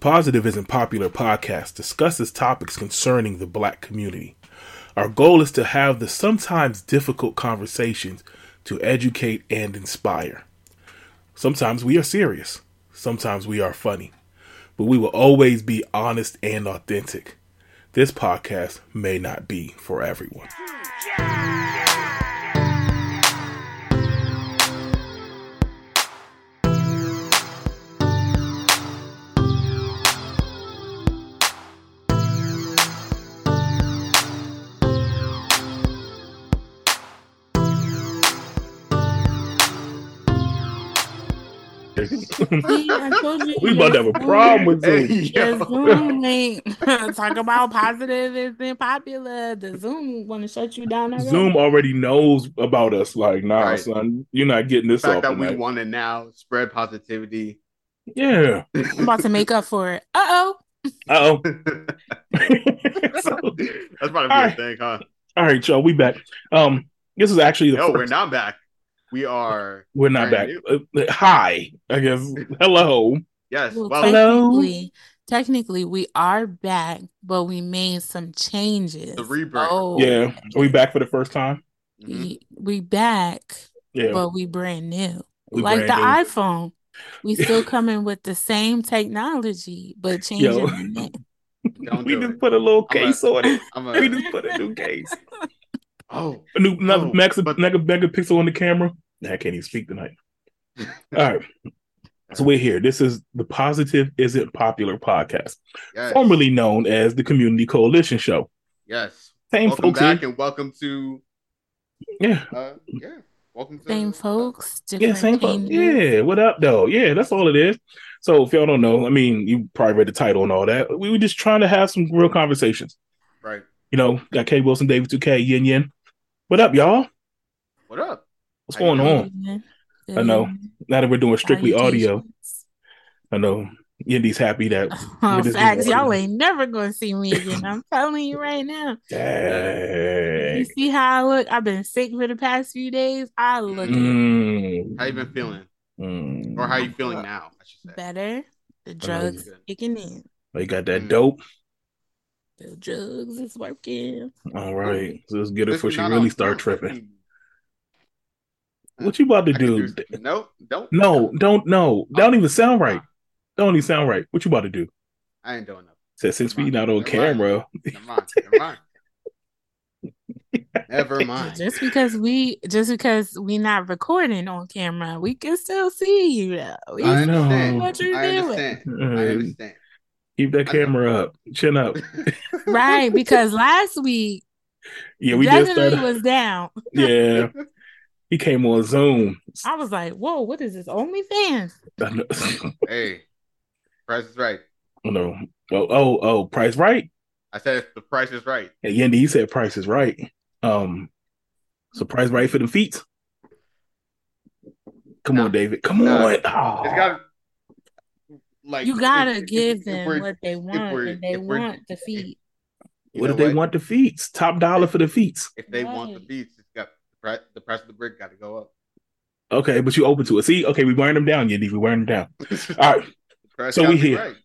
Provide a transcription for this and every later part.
Positive Isn't Popular podcast discusses topics concerning the black community. Our goal is to have the sometimes difficult conversations to educate and inspire. Sometimes we are serious, sometimes we are funny, but we will always be honest and authentic. This podcast may not be for everyone. See, you, we about to have a problem with Zoom. Yeah, Zoom ain't talk about positive isn't popular. The Zoom want to shut you down. already. Zoom already knows about us. Like, nah, Right. son, you're not getting this The fact off. that we want to now, spread positivity. Yeah. I'm about to make up for it. Uh oh. Uh oh. That's oh. probably be Alright. a thing, huh? All right, y'all, we back. Um, this is actually the No, first. we're not back. We are. We're not back. brand Uh, hi, I guess. Hello. Yes. Well, Well, Hello? technically, technically, we are back, but we made some changes. The rebrand. Oh, Yeah, Are we back for the first time. mhm. we, we back, Yeah, but we brand new. we like the brand iPhone. We still coming with the same technology, but changing Yo. the name. Don't we do just it. put a little I'm a- case on it. I'm We just put a new case, oh, a new another Oh, mega, but- mega megapixel on the camera. I can't even speak tonight. All right, so we're here. This is the Positive Isn't Popular podcast, yes. formerly known as the Community Coalition Show. Yes. Same welcome folks back here. and welcome to. Yeah, Uh, yeah. Welcome to. Same folks, yeah, same folks. Yeah, what up, though? Yeah, that's all it is. So if y'all don't know, I mean, you probably read the title and all that. We were just trying to have some real conversations. Right. You know, got K Wilson, David 2K, Yin Yin. What up, y'all? What up? What's How going on? Good I know. Now that we're doing strictly audio, I know Yindy's happy that Oh, It is facts. Y'all ain't never gonna see me again. I'm telling you right now. You see how I look? I've been sick for the past few days. I look Mm, How you been feeling? mm. Or how you feeling now? I should say. better. The drugs kicking in. Oh, you got that Mm. dope. The drugs is working. All right, so let's get her Since before she really start camera, tripping. What you about to do? do- Nope. Don't. No, don't no. That don't even sound right. Oh, don't even sound right. What you about to do? I ain't doing nothing. Said since we Never not on. Never camera. Never mind. Never mind. Never mind. Just because we just because we not recording on camera, we can still see you though. We I know. what you're I doing. understand. I understand. Keep that camera up. Chin up. Right, because last week Yeah, we just definitely started. was down. Yeah, he came on Zoom. I was like, whoa, what is this? OnlyFans? I hey, price is right. no. Oh, oh, oh, price right. I said the price is right. Hey, Yendi, you said price is right. Um, so price right for the feet. Come No. on, David. Come No. on. It's Oh. got like You gotta if- if- give if them we're- what they want, we're- and they want the feet. what do if they want the feats? Top dollar for the feats. If they want the Right. beats, it's got the price. Of the brick got to go up. Okay, but you open to it. See, okay, we wearing them down, Yendi. We wearing them down. All right. Price So we be here. right.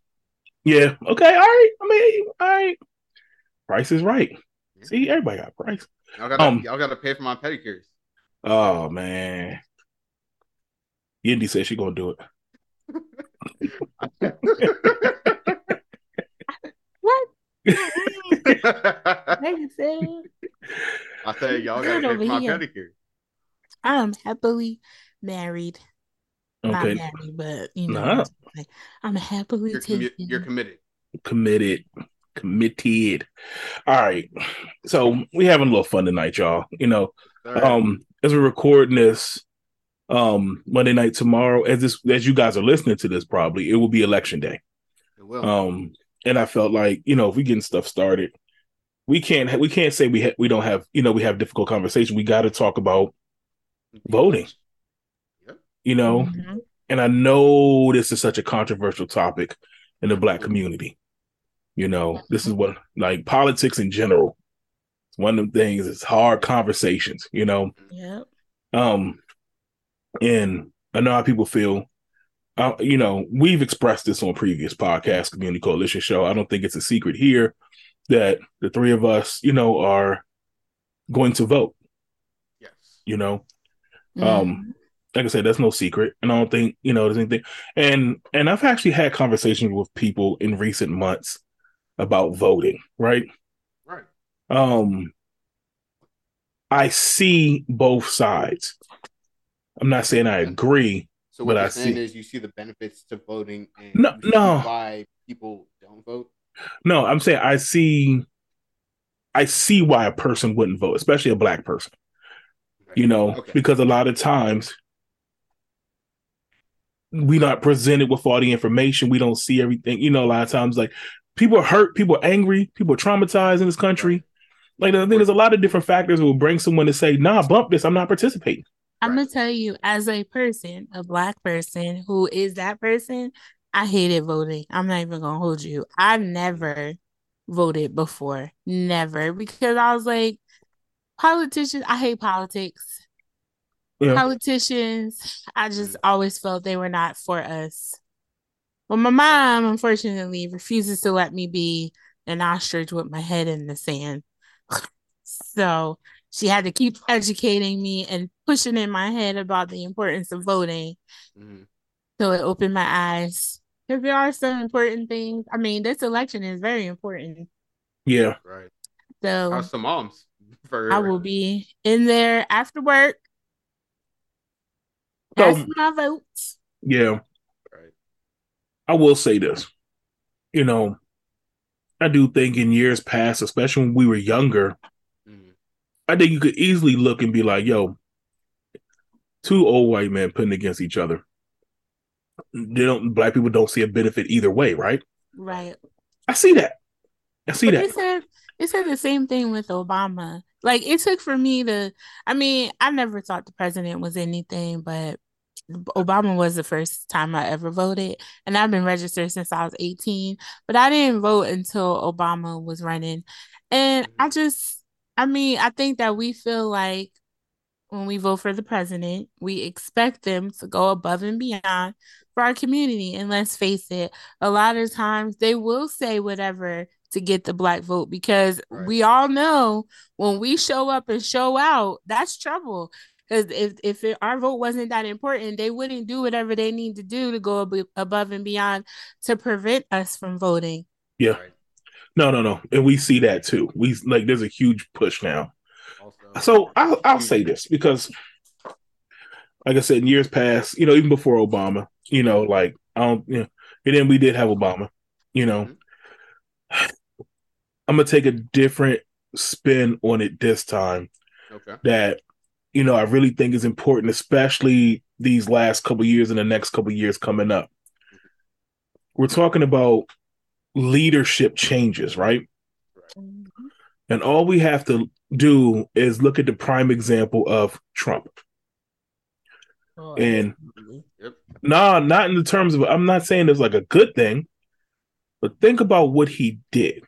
Yeah. Okay. All right. I mean, all right. Price is right. Yeah. See, everybody got price. Y'all gotta, Um, y'all gotta pay for my pedicures. Oh man. Yendi said she gonna do it. What? I Like I said, said y'all gotta Good pay for over my here. pedicures. I am happily married. Not Okay. married, but you know, Nah. I'm happily You're, taken. commi- you're committed. Committed. Committed. All right. So we having a little fun tonight, y'all. You know, All right. um, as we're recording this um Monday night tomorrow, as this as you guys are listening to this, probably it will be election day. it will. Um, and I felt like you know if we getting stuff started, we can't we can't say we ha- we don't have you know we have difficult conversation. We got to talk about voting. Yep. You know, Mhm. and I know this is such a controversial topic in the black community. You know, this is what like politics in general. It's one of the things. It's hard conversations. You know, Yep. um, and I know how people feel uh, you know, we've expressed this on previous podcast, Community Coalition show. I don't think it's a secret here that the three of us, you know, are going to vote. Yes. You know, Mm-hmm. um, like I said, that's no secret, and I don't think you know there's anything. And and I've actually had conversations with people in recent months about voting. Right. Right. Um, I see both sides. I'm not saying I agree. So what you're I saying see- is you see the benefits to voting and No- no. why people don't vote. No, I'm saying I see. I see why a person wouldn't vote, especially a black person. Right. you know, Okay. because a lot of times we're not presented with all the information. We don't see everything. You know, a lot of times like people are hurt, people are angry, people are traumatized in this country. Like I think there's a lot of different factors that will bring someone to say, nah, bump this, I'm not participating. I'm gonna tell you, as a person, a black person who is that person, I hated voting. I'm not even gonna hold you. I've never voted before, never, because I was like, politicians. I hate politics. Yeah. Politicians. I just mm. always felt they were not for us. Well, my mom, unfortunately, refuses to let me be an ostrich with my head in the sand. So she had to keep educating me and pushing in my head about the importance of voting. Mhm. So it opened my eyes. Because there are some important things. I mean, this election is very important. Yeah. Right. So How's the moms? For I will be in there after work. So- my votes. Yeah. Right. I will say this. You know, I do think in years past, especially when we were younger. I think you could easily look and be like, yo, two old white men putting against each other. They don't black people don't see a benefit either way, right? Right. I see that. I see But that. it said it said the same thing with Obama. Like it took for me to I mean, I never thought the president was anything, but Obama was the first time I ever voted. And I've been registered since I was 18, but I didn't vote until Obama was running. And I just I mean, I think that we feel like when we vote for the president, we expect them to go above and beyond for our community. And let's face it, a lot of times they will say whatever to get the black vote because Right. we all know when we show up and show out, that's trouble. Because if if it, our vote wasn't that important, they wouldn't do whatever they need to do to go ab- above and beyond to prevent us from voting. Yeah. Right. No, no, no. And we see that too. We like there's a huge push now. Also, So I'll I'll say this because like I said, in years past, you know, even before Obama, you know, like I don't you know, and then we did have Obama, you know. Mhm. I'm gonna take a different spin on it this time Okay. that you know I really think is important, especially these last couple years and the next couple years coming up. We're talking about leadership changes, right? And all we have to do is look at the prime example of Trump. And Yep. nah, not in the terms of I'm not saying it's like a good thing, but think about what he did.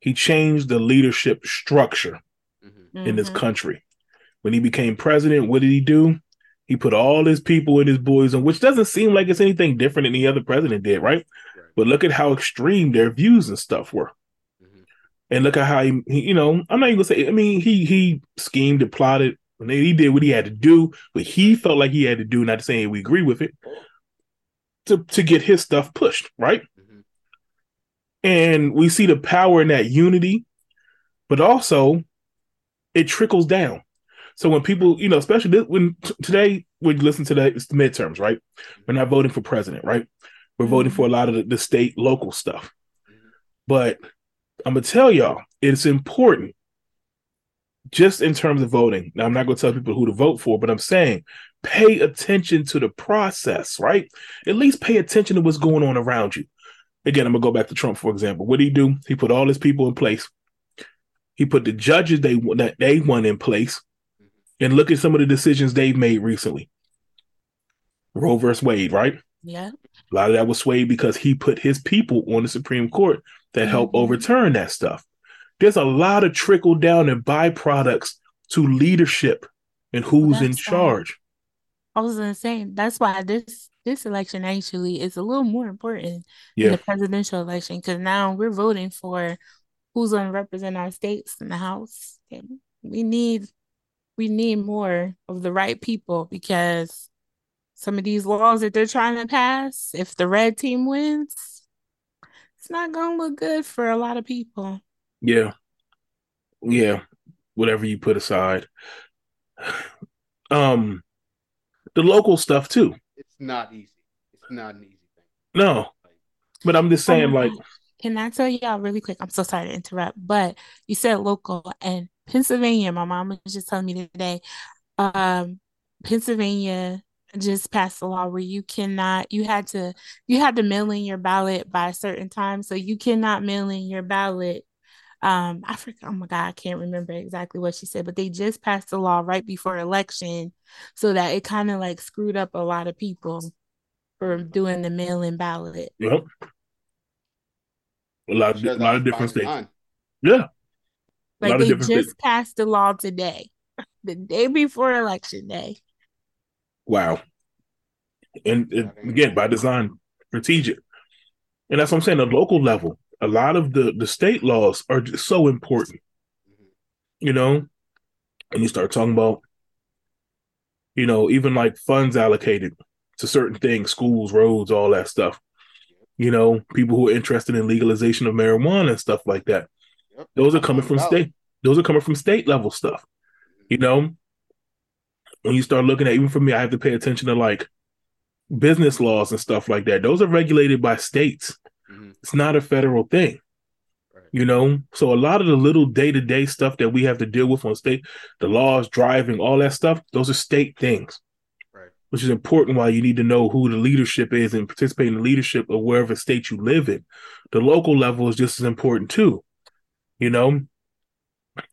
He changed the leadership structure Mhm. in this Mhm. country. When he became president, what did he do? He put all his people and his boys on, which doesn't seem like it's anything different than the other president did, right? But look at how extreme their views and stuff were. Mhm. And look at how he, he you know, I'm not even gonna say. I mean, he he schemed and plotted, and he did what he had to do, but he felt like he had to do. Not to saying we agree with it, to to get his stuff pushed, right? Mhm. And we see the power in that unity, but also it trickles down. So when people, you know, especially when t- today we listen to the, it's the midterms, right? We're not voting for president, right? We're voting for a lot of the, the state, local stuff. But I'm gonna tell y'all, it's important just in terms of voting. Now, I'm not gonna tell people who to vote for, but I'm saying pay attention to the process, right? At least pay attention to what's going on around you. Again, I'm gonna go back to Trump, for example. What did he do? He put all his people in place. He put the judges they that they want in place, and look at some of the decisions they've made recently. Roe versus Wade, right? Yeah. A lot of that was swayed because he put his people on the Supreme Court that helped Mhm. overturn that stuff. There's a lot of trickle down and byproducts to leadership and who's in That's why- charge. I was gonna say that's why this this election actually is a little more important Yeah. than the presidential election because now we're voting for who's going to represent our states in the House. And we need we need more of the right people because some of these laws that they're trying to pass, if the red team wins, it's not going to look good for a lot of people. Yeah. Yeah. Whatever you put aside. Um the local stuff too. It's not easy. It's not an easy thing. No. But I'm just saying, my like, Can I tell y'all really quick? I'm so sorry to interrupt, but you said local and Pennsylvania. My mom was just telling me today. Um, Pennsylvania just passed a law where you cannot. You had to. You had to mail in your ballot by a certain time, so you cannot mail in your ballot. Um, I forgot. Oh my God, I can't remember exactly what she said, but they just passed a law right before election, so that it kind of like screwed up a lot of people for doing the mail-in ballot. yep. A lot of a lot of different states. design. Yeah. Like they just states. passed the law today, the day before election day. Wow. And, and again, by design, strategic. And that's what I'm saying. The local level, a lot of the the state laws are just so important. Mhm. You know, and you start talking about, you know, even like funds allocated to certain things, schools, roads, all that stuff. You know, people who are interested in legalization of marijuana and stuff like that. Those are coming from state. Those are coming from state level stuff. You know, when you start looking at even for me, I have to pay attention to like business laws and stuff like that. Those are regulated by states. Mhm. It's not a federal thing. Right. You know, so a lot of the little day to day stuff that we have to deal with on state, the laws, driving, all that stuff, those are state things, Right. which is important. Why you need to know who the leadership is and participate in the leadership of wherever state you live in. The local level is just as important too. You know,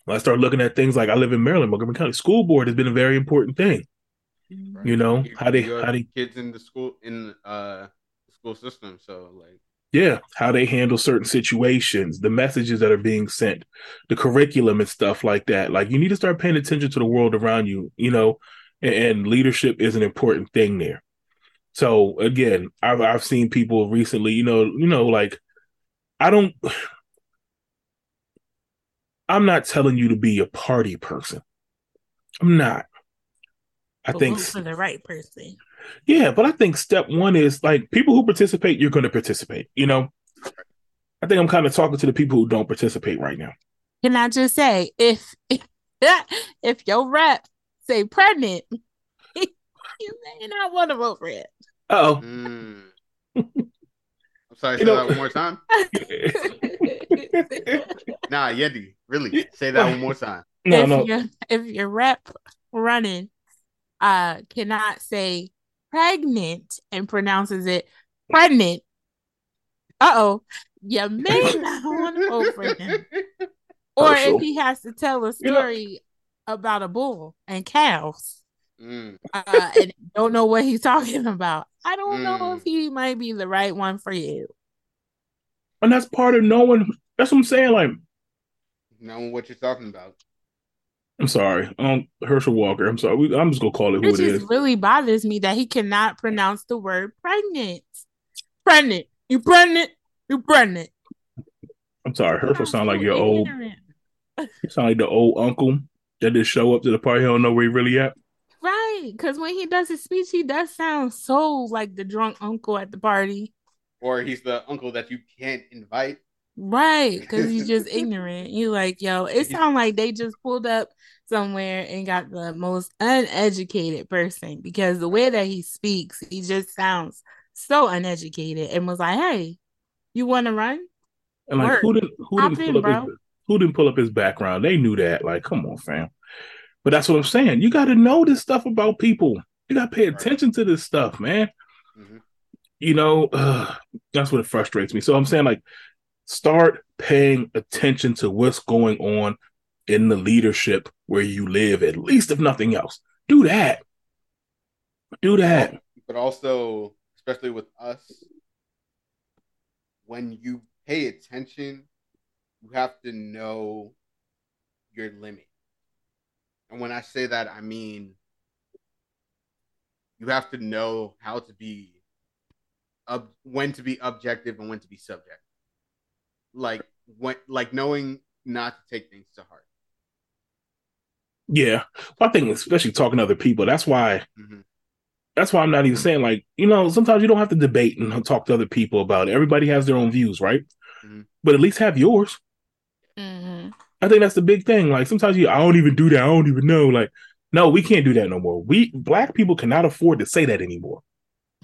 when I start looking at things like I live in Maryland, Montgomery County School Board has been a very important thing. Right. You know You- how they how they kids in the school in uh the school system. So like Yeah, how they handle certain situations, the messages that are being sent, the curriculum and stuff like that. Like you need to start paying attention to the world around you, you know, and, and leadership is an important thing there. So again, I've I've seen people recently, you know, you know, like I don't I'm not telling you to be a party person. I'm not. I But think for the right person. yeah, but I think step one is like people who participate, you're going to participate. You know, I think I'm kind of talking to the people who don't participate right now. Can I just say, if if your rep say pregnant, you may not want to vote for it. Oh, mm. I'm sorry, say You know- that one more time. Nah, Yendi, really. Say that one more time. no, if no, your if your rep running uh cannot say pregnant and pronounces it pregnant, uh oh, you may not want to vote for him. Or Herschel. if he has to tell a You know- story about a bull and cows, Mm. uh, and don't know what he's talking about, I don't know Mm. if he might be the right one for you. and that's part of knowing. That's what I'm saying. Like, Knowing what you're talking about. I'm sorry, um, Herschel Walker. I'm sorry. We, I'm just gonna call it who It it just is. really bothers me that he cannot pronounce the word pregnant. Pregnant. You pregnant? You pregnant. I'm sorry. Herschel sound like So your old. ignorant. You sound like the old uncle that just show up to the party. He don't know where he really at. Right. Because when he does his speech, he does sound so like the drunk uncle at the party. Or he's the uncle that you can't invite. Right. Because he's just ignorant. You like, yo, it He's- sounds like they just pulled up somewhere and got the most uneducated person because the way that he speaks, he just sounds so uneducated and was like, hey, you want to run? And like, Word. who didn't who didn't in, pull up bro. his who didn't pull up his background? They knew that. Like, come on, fam. But that's what I'm saying. You got to know this stuff about people. You got to pay attention to this stuff, man. Mhm. You know, uh, that's what frustrates me. So I'm saying, like, start paying attention to what's going on in the leadership where you live, at least if nothing else. Do that. Do that. But also, especially with us, when you pay attention, you have to know your limit. And when I say that, I mean you have to know how to be ob- when to be objective and when to be subjective. Like when like knowing not to take things to heart. Yeah, I think especially talking to other people. That's why. Mhm. That's why I'm not even saying like you know sometimes you don't have to debate and talk to other people about it. Everybody has their own views, right? Mhm. But at least have yours. hmm I think that's the big thing. Like sometimes you, I don't even do that. I don't even know. Like, no, we can't do that no more. We black people cannot afford to say that anymore.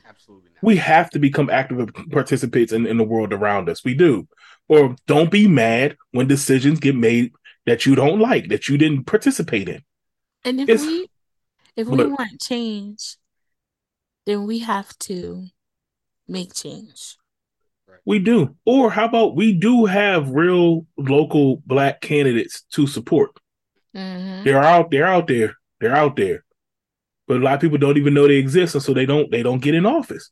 Absolutely not. We have to become active participants in, in the world around us. We do. Or don't be mad when decisions get made that you don't like, that you didn't participate in. And if It's- we if we Look. want change, then we have to make change. We do. Or how about we do have real local black candidates to support? hmm They're out. They're out there. They're out there. But a lot of people don't even know they exist, and so they don't. They don't get in office.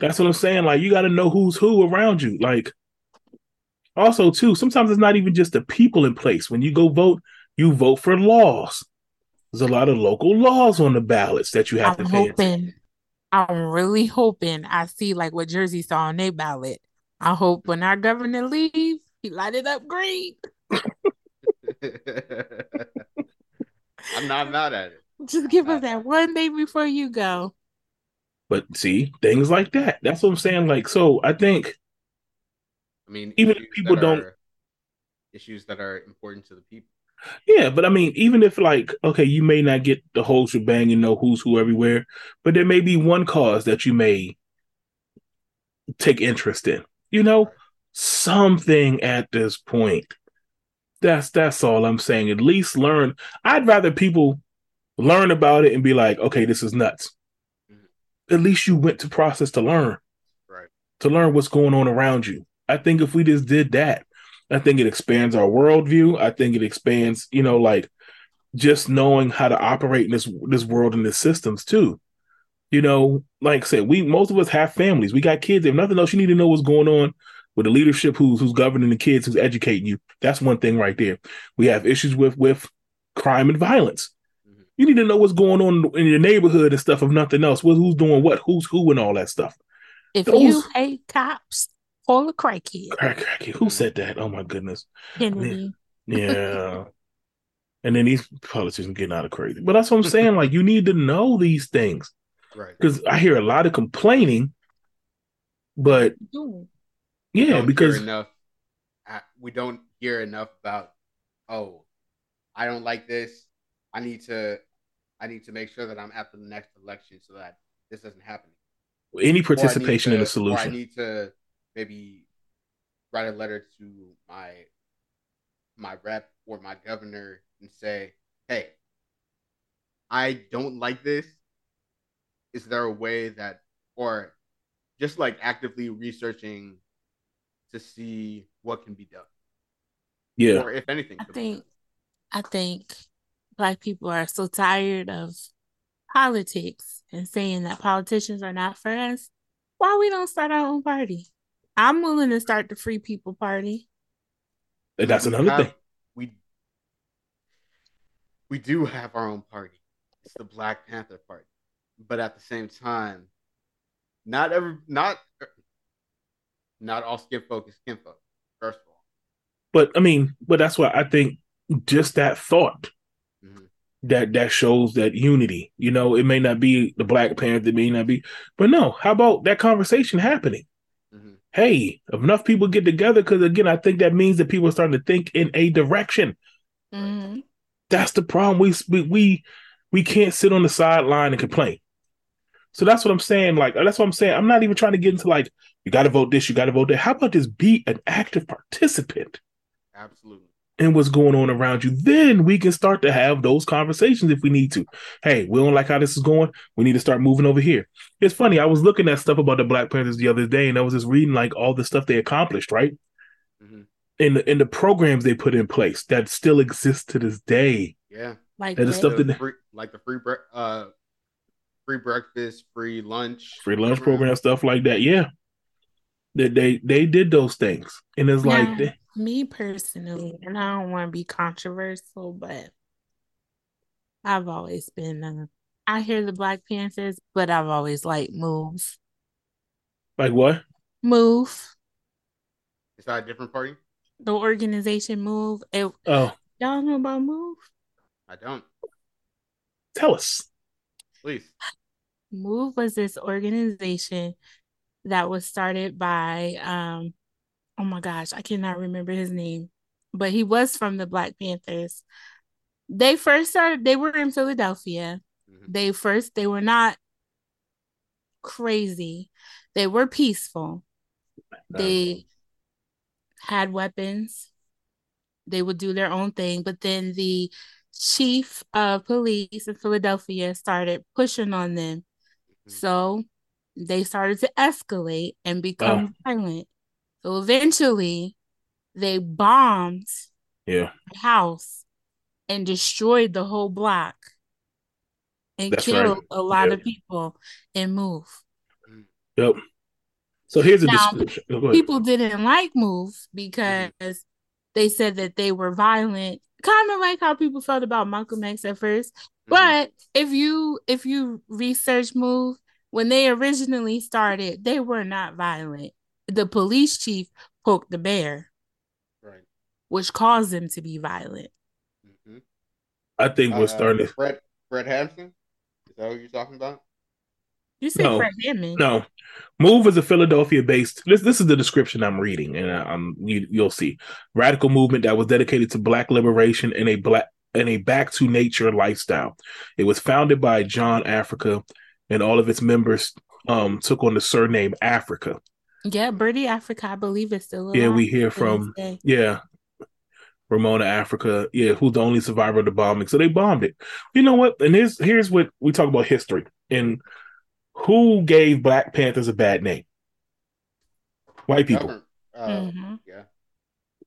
That's what I'm saying. Like you got to know who's who around you. Like also too, sometimes it's not even just the people in place. When you go vote, you vote for laws. There's a lot of local laws on the ballots that you have I'm to pay hoping, I'm really hoping I see like what Jersey saw on their ballot. I hope when our governor leaves, he light it up green. I'm not mad at it. Just give us that one day before you go. But see, things like that. That's what I'm saying. Like, so I think I mean, Even if people don't- issues that are important to the people. Yeah, but I mean, even if like, okay, you may not get the whole shebang and know who's who everywhere, but there may be one cause that you may take interest in. You know, something at this point. That's that's all I'm saying. At least learn. I'd rather people learn about it and be like, okay, this is nuts. Mhm. At least you went to process to learn, Right. to learn what's going on around you. I think if we just did that, I think it expands our worldview. I think it expands, you know, like just knowing how to operate in this this world and the systems too. You know, like I said, we most of us have families. We got kids. If nothing else, you need to know what's going on with the leadership who's who's governing the kids, who's educating you. That's one thing right there. We have issues with with crime and violence. Mhm. You need to know what's going on in your neighborhood and stuff. If nothing else, What- who's doing what, who's who, and all that stuff. If Those- you hate cops, call a crackhead. Crack, crack, Who said that? Oh my goodness. Kennedy. Yeah. and then these politicians getting out of crazy. But that's what I'm saying. Like you need to know these things Right. because I hear a lot of complaining, but Ooh. We yeah, because enough. We don't hear enough about. Oh, I don't like this. I need to. I need to make sure that I'm at the next election so that this doesn't happen. any Or I need participation in to- a Or I need to maybe write a letter to my my rep or my governor and say, "Hey, I don't like this. Is there a way that, or just like actively researching to see what can be done, yeah, or if anything, I think? I think black people are so tired of politics and saying that politicians are not for us. Why we don't start our own party? I'm willing to start the Free People Party. and that's We another have- thing. We we do have our own party. It's the Black Panther Party, but at the same time, not every not not all skin folk is skin folk. First of all, But I mean, but that's why I think just that thought Mhm. that that shows that unity. You know, it may not be the Black Panther, it may not be, but no. How about that conversation happening? Mhm. Hey, if enough people get together, because again, I think that means that people are starting to think in a direction. Mhm. That's the problem. We we we, we can't sit on the sideline and complain. So that's what I'm saying. Like that's what I'm saying. I'm not even trying to get into like you got to vote this, you got to vote that. How about just be an active participant absolutely. And what's going on around you? Then we can start to have those conversations if we need to. Hey, we don't like how this is going. We need to start moving over here. It's funny. I was looking at stuff about the Black Panthers the other day, and I was just reading like all the stuff they accomplished, right? Mhm. In the in the programs they put in place that still exist to this day. Yeah, Like That is what? stuff the that- free, like the free uh free breakfast, free lunch, free lunch program, stuff like that. Yeah, they they, they did those things, and it's like they- me personally, and I don't want to be controversial, but I've always been. Uh, I hear the Black Panthers, but I've always liked moves. Like what? Move. Is that a different party? The organization Move. It, Oh, y'all know about Move? I don't. tell us. Please. Move was this organization that was started by um oh my gosh, I cannot remember his name, but he was from the Black Panthers. They first started they were in Philadelphia. Mhm. They first they were not crazy. They were peaceful. They had weapons. They would do their own thing, but then the chief of police in Philadelphia started pushing on them. Mhm. So they started to escalate and become violent. So eventually they bombed Yeah, the house and destroyed the whole block and That's killed right. a lot Yeah. of people and move. yep. So here's a Now, description. People didn't like move because they said that they were violent, kind of like how people felt about Malcolm X at first. Mhm. But if you if you research move when they originally started, they were not violent. The police chief poked the bear, Right. which caused them to be violent. Mhm. I think we're Uh, starting. Fred Fred Hampton. Is that what you're talking about? You said No. Fred Hammond. No, Move is a Philadelphia-based. This this is the description I'm reading, and I- I'm you, you'll see radical movement that was dedicated to Black liberation and a black and a back to nature lifestyle. It was founded by John Africa, and all of its members um took on the surname Africa. Yeah, Birdie Africa, I believe is still alive. Yeah, we hear from yeah. Ramona Africa, yeah, who's the only survivor of the bombing. So they bombed it. You know what? And here's here's what we talk about history and who gave Black Panthers a bad name? White people. Government. Uh, Mhm. Yeah.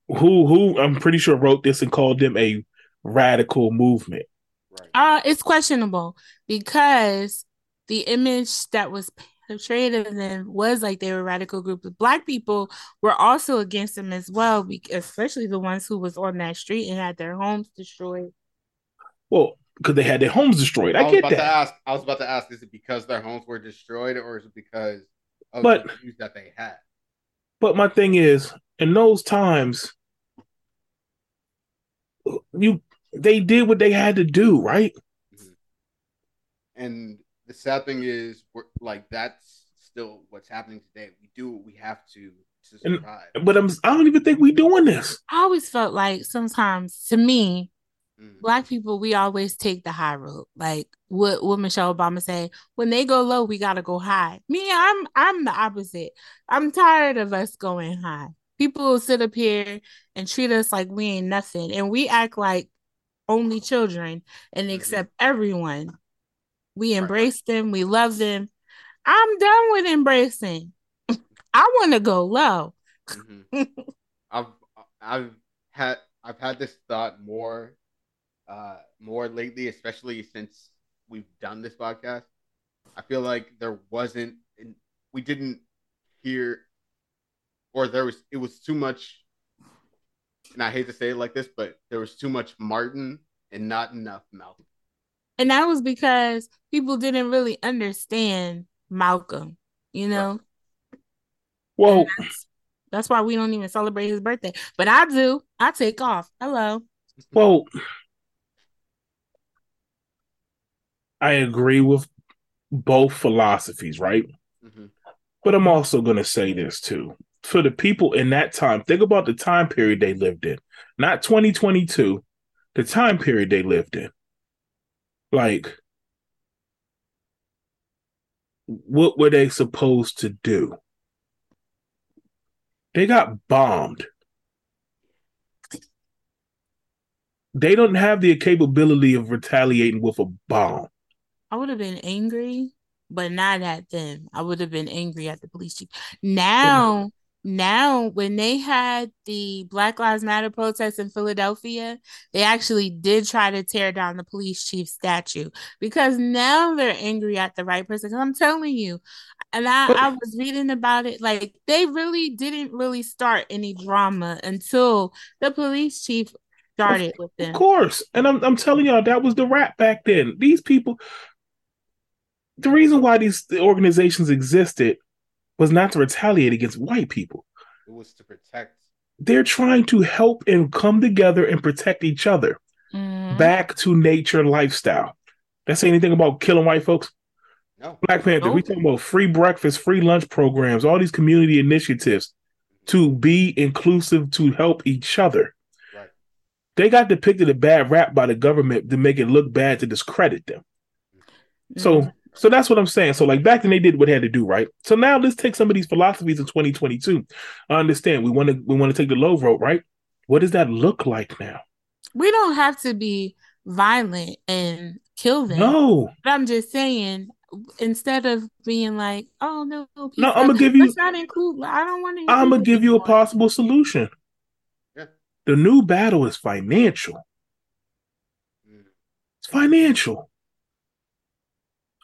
Who who I'm pretty sure wrote this and called them a radical movement. Right. Uh, it's questionable because the image that was portrayed of them was like they were a radical group. But black people were also against them as well, especially the ones who was on that street and had their homes destroyed. Well, because they had their homes destroyed. I, I, was get about to that. ask. I was about to ask: Is it because their homes were destroyed, or is it because of But- the views that they had? But my thing is, in those times, you they did what they had to do, right? Mm-hmm. And the sad thing is, we're, like that's still what's happening today. We do what we have to to And- survive. But I'm I don't even think we're doing this. I always felt like sometimes, to me, Mm. black people we always take the high road. Like what what Michelle Obama say, when they go low, we gotta go high. Me, I'm I'm the opposite. I'm tired of us going high. People sit up here and treat us like we ain't nothing, and we act like only children and Mhm. accept everyone. We Right. embrace them, we love them. I'm done with embracing. I want to go low. Mhm. I've I've had I've had this thought more uh more lately, especially since we've done this podcast. I feel like there wasn't and we didn't hear or there was it was too much and I hate to say it like this, but there was too much Martin and not enough Malcolm. And that was because people didn't really understand Malcolm, you know? Well, That's, that's why we don't even celebrate his birthday. But I do. I take off. Hello. well, I agree with both philosophies, right? Mhm. But I'm also going to say this too. For the people in that time, think about the time period they lived in. Not 2022, the time period they lived in. Like, what were they supposed to do? They got bombed. They don't have the capability of retaliating with a bomb. I would have been angry, but not at them. I would have been angry at the police chief. Now, now when they had the Black Lives Matter protests in Philadelphia, they actually did try to tear down the police chief statue because now they're angry at the right person. Because I'm telling you, and I, I was reading about it, like they really didn't really start any drama until the police chief started with Of course. And I'm I'm telling y'all that was the rap back then. These people the reason why these organizations existed was not to retaliate against white people. It was to protect. They're trying to help and come together and protect each other. Mhm. Back to nature lifestyle. That say anything about killing white folks? No. Black Panther, we Nope. talking about free breakfast, free lunch programs, all these community initiatives to be inclusive to help each other. Right. They got depicted a bad rap by the government to make it look bad to discredit them. So Mhm. So that's what I'm saying. So like back then they did what they had to do, right? So now let's take some of these philosophies in 2022. I understand we want to we want to take the low road, right? What does that look like now? we don't have to be violent and kill them. No, But I'm just saying, instead of being like, "Oh no, peace no, I'm gonna give you let's not include. I don't want to. I'm gonna include give you a possible solution. Yeah. The new battle is financial. It's financial.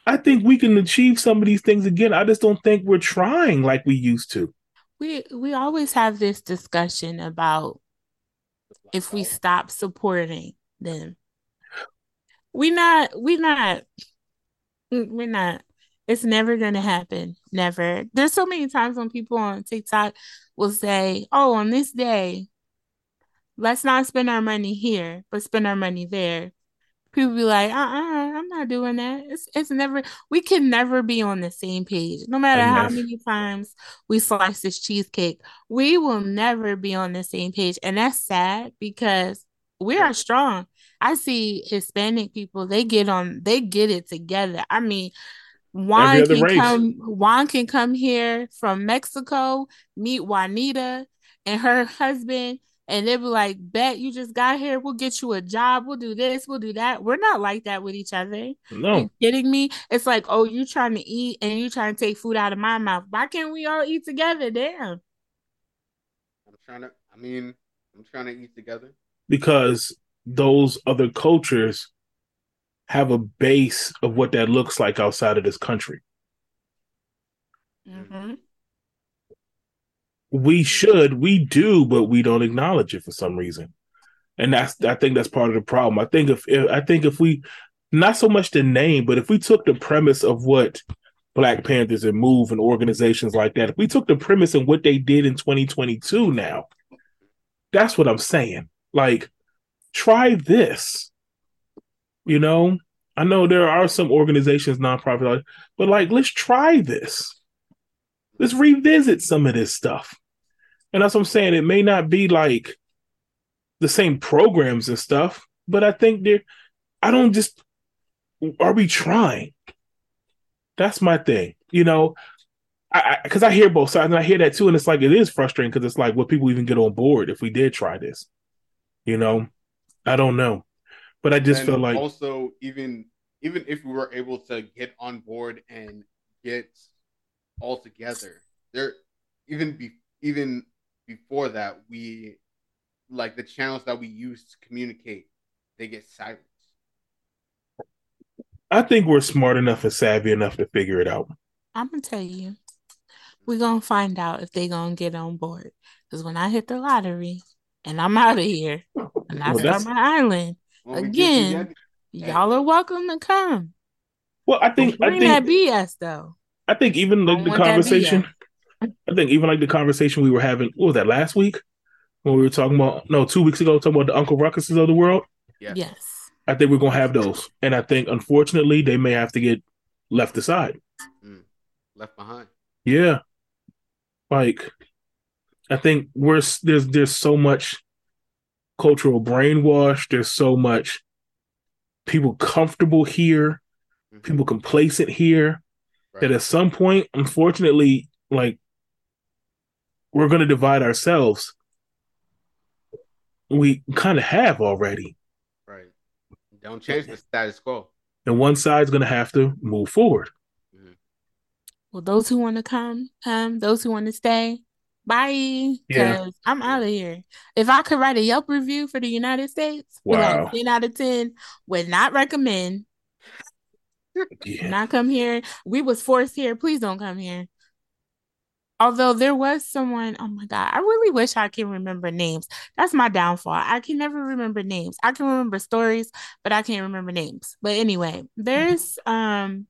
I think we can achieve some of these things again. I just don't think we're trying like we used to. We we always have this discussion about if we stop supporting them. We not we not we're not it's never gonna happen. Never. There's so many times when people on TikTok will say, Oh, on this day, let's not spend our money here, but spend our money there. People be like, uh uh, I'm not doing that. It's it's never we can never be on the same page. No matter how many times we slice this cheesecake, we will never be on the same page. And that's sad because we are strong. I see Hispanic people, they get on, they get it together. I mean, Juan can race. come, Juan can come here from Mexico, meet Juanita and her husband, and they'll be like, Bet you just got here, we'll get you a job, we'll do this, we'll do that. We're not like that with each other. No, You kidding me? It's like, oh, you trying to eat and you trying to take food out of my mouth. Why can't we all eat together? Damn. I'm trying to. I mean, I'm trying to eat together. because those other cultures have a base of what that looks like outside of this country. Mm-hmm. We should, we do, but we don't acknowledge it for some reason. And that's I think that's part of the problem. I think if, if I think if we not so much the name, but if we took the premise of what Black Panthers and Move and organizations like that, if we took the premise and what they did in 2022 now, that's what I'm saying. Like, try this. You know, I know there are some organizations, nonprofit, but like, let's try this. Let's revisit some of this stuff. And that's what I'm saying. It may not be like the same programs and stuff, but I think there, I don't just, are we trying? That's my thing. You know, I because I, hear both sides and I hear that too, and it's like it is frustrating because it's like, will people even get on board if we did try this? You know, I don't know, but I just And feel like also even even if we were able to get on board and get all together, there even be even before that we like the channels that we use to communicate they get silenced. I think we're smart enough and savvy enough to figure it out. I'm gonna tell you, we're gonna find out if they gonna get on board. Because when I hit the lottery and I'm out of here and I Well, start my island, When we get Again. y'all are welcome to come. Well, I think I Bring that think BS though. I think even like the want that conversation. BS. I think even like the conversation we were having. What was that last week when we were talking about? No, two weeks ago talking about the Uncle Ruckuses of the world. Yes. Yes. I think we're gonna have those, and I think unfortunately they may have to get left aside. left behind. Yeah, like I think we're there's there's so much cultural brainwash. There's so much people comfortable here, Mhm. people complacent here. Right. That at some point, unfortunately, like we're gonna divide ourselves. We kind of have already, Right. Don't change the status quo. and one side's gonna have to move forward. Mm-hmm. Well, those who want to come, come. Those who want to stay, bye. Yeah. I'm out of here. If I could write a Yelp review for the United States, Wow. like 10 out of 10, would not recommend. Yeah. Not come here. We was forced here. Please don't come here. Although there was someone, oh my God, I really wish I can remember names. That's my downfall. I can never remember names. I can remember stories, but I can't remember names. But anyway, there's um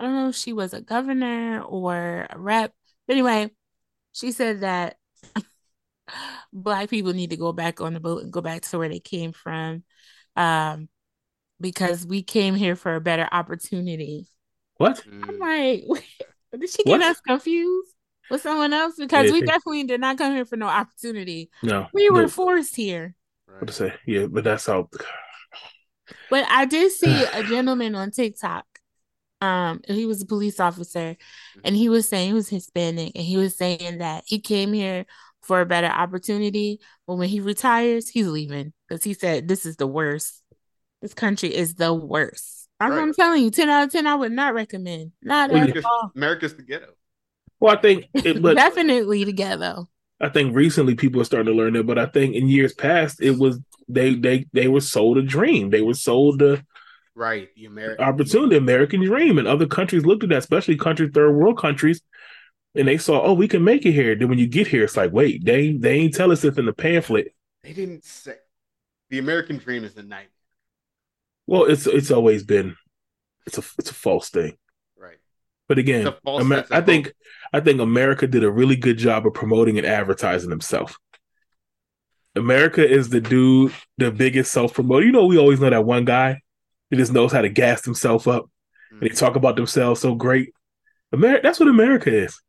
I don't know if she was a governor or a rep. But anyway, she said that black people need to go back on the boat and go back to where they came from. Um, because we came here for a better opportunity. What? I'm like, did she get What? us confused with someone else? Because Yeah, we definitely did not come here for no opportunity. No. We were no. forced here. What to say? Yeah, but that's how. But I did see a gentleman on TikTok. Um, he was a police officer, and he was saying he was Hispanic, and he was saying that he came here for a better opportunity, but when he retires, he's leaving because he said this is the worst. This country is the worst. I'm, I'm telling you, ten out of ten, I would not recommend. Not Well, at America's, all. America's the ghetto. Well, I think, it, but Definitely together. I think recently people are starting to learn that. But I think in years past, it was they they they were sold a dream. They were sold the Right. The American opportunity, the American dream, and other countries looked at that, especially country third world countries, and they saw, oh, we can make it here. Then when you get here, it's like, wait, they they ain't tell us this in the pamphlet. They didn't say the American dream is a nightmare. Well, it's it's always been it's a it's a false thing. Right. But again, It's a false Amer- I think. I think America did a really good job of promoting and advertising himself. America is the dude, the biggest self promoter. You know, we always know that one guy who just knows how to gas himself up and they Mm. talk about themselves so great. America, that's what America is.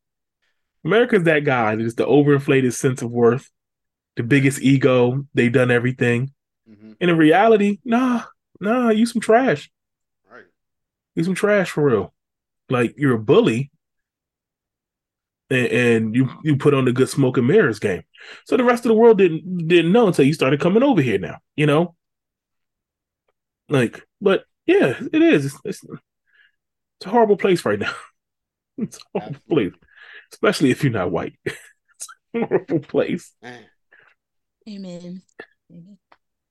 America is that guy. It's the overinflated sense of worth, the biggest ego. They've done everything, Mhm. and in reality, nah, nah, you some trash. Right. You some trash for real. Like you're a bully, and, and you you put on the good smoke and mirrors game. So the rest of the world didn't didn't know until you started coming over here. Now you know, like, but yeah, it is. It's, it's, it's a horrible place right now. It's a horrible Absolutely. place, especially if you're not white. it's a horrible place. Amen. Amen.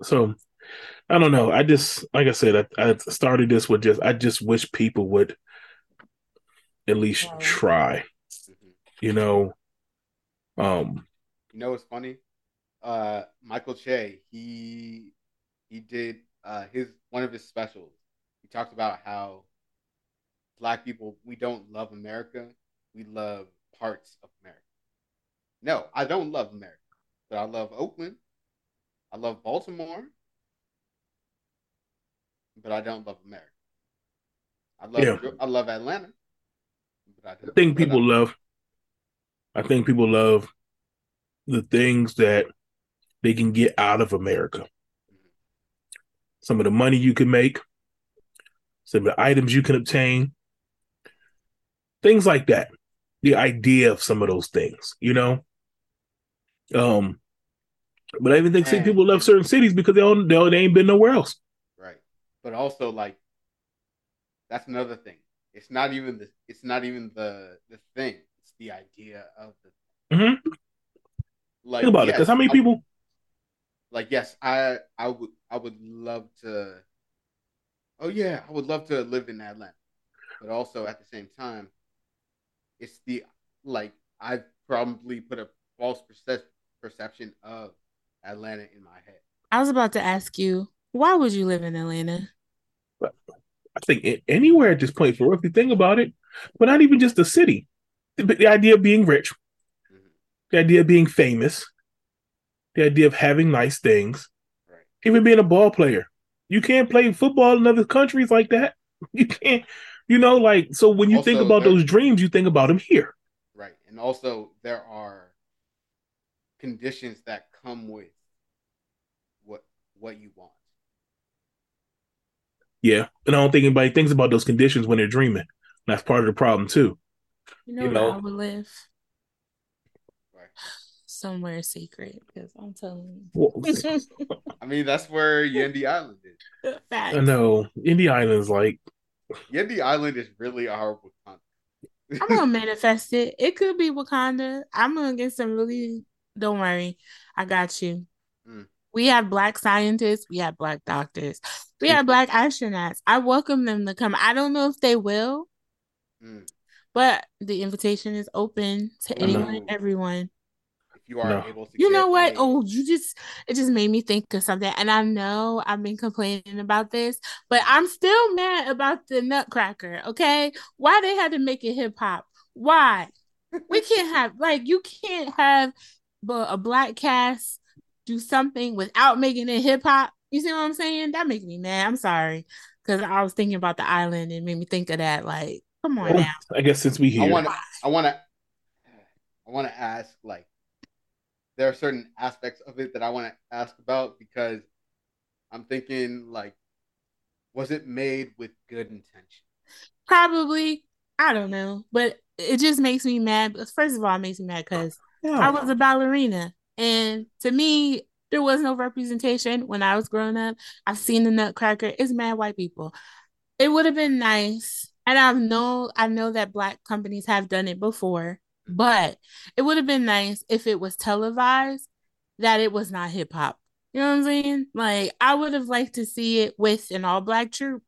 So I don't know. I just like I said, I, I started this with just I just wish people would at least Wow. try. Mhm. You know, um, You know what's funny? Uh, Michael Che, he he did uh his one of his specials. He talked about how black people we don't love America, we love parts of America. No, I don't love America, but I love Oakland. I love Baltimore, but I don't love America. I love Yeah. I love Atlanta, but I, I think but I- people love. I think people love the things that they can get out of America. Some of the money you can make, some of the items you can obtain, things like that. The idea of some of those things, you know. Um, but I even think Man. people love certain cities because they don't, they, they ain't been nowhere else. Right. But also like that's another thing. It's not even the it's not even the the thing. It's the idea of the Mm-hmm. like Think about it, yes, because how many I- people? like yes, I I would I would love to Oh yeah, I would love to live in Atlanta. But also at the same time, it's the like I've probably put a false perce- perception of Atlanta in my head. I was about to ask you, why would you live in Atlanta? I think anywhere at this point, for if you think about it, but not even just the city. The, the idea of being rich, Mhm. the idea of being famous, the idea of having nice things, Right. even being a ball player. You can't play football in other countries like that. You can't, you know, like so. When you think about those dreams, you think about them here. Right. And also there are conditions that come with what what you want. Yeah, and I don't think anybody thinks about those conditions when they're dreaming. That's part of the problem too. You know, You where know? I would live Right. somewhere secret because I'm telling you. I mean that's where Yendi Island is. Facts. I know Indie Island's like Yendi Island is really a horrible country. I'm gonna manifest it. It could be Wakanda. I'm gonna get some really. Don't worry, I got you. Mm. We have black scientists. We have black doctors. We have black astronauts. I welcome them to come. I don't know if they will, Mm. but the invitation is open to I anyone, know. everyone. If you are No. able to. You get know what? a- Oh, you just it just made me think of something. And I know I've been complaining about this, but I'm still mad about the Nutcracker. Okay, why they had to make it hip hop? Why? We can't have like you can't have bu- a black cast do something without making it hip hop. You see what I'm saying? That makes me mad. I'm sorry because I was thinking about the island and made me think of that. Like, come on Well, now. I guess since we I here, want to. I want to. I want to ask like, there are certain aspects of it that I want to ask about because I'm thinking like, was it made with good intention? Probably, I don't know, but it just makes me mad. First of all, it makes me mad because Yeah. I was a ballerina, and to me, there was no representation when I was growing up. I've seen the Nutcracker. It's mad white people. It would have been nice, and I know I know that black companies have done it before, but it would have been nice if it was televised. That it was not hip hop. You know what I'm saying? Like I would have liked to see it with an all black troupe.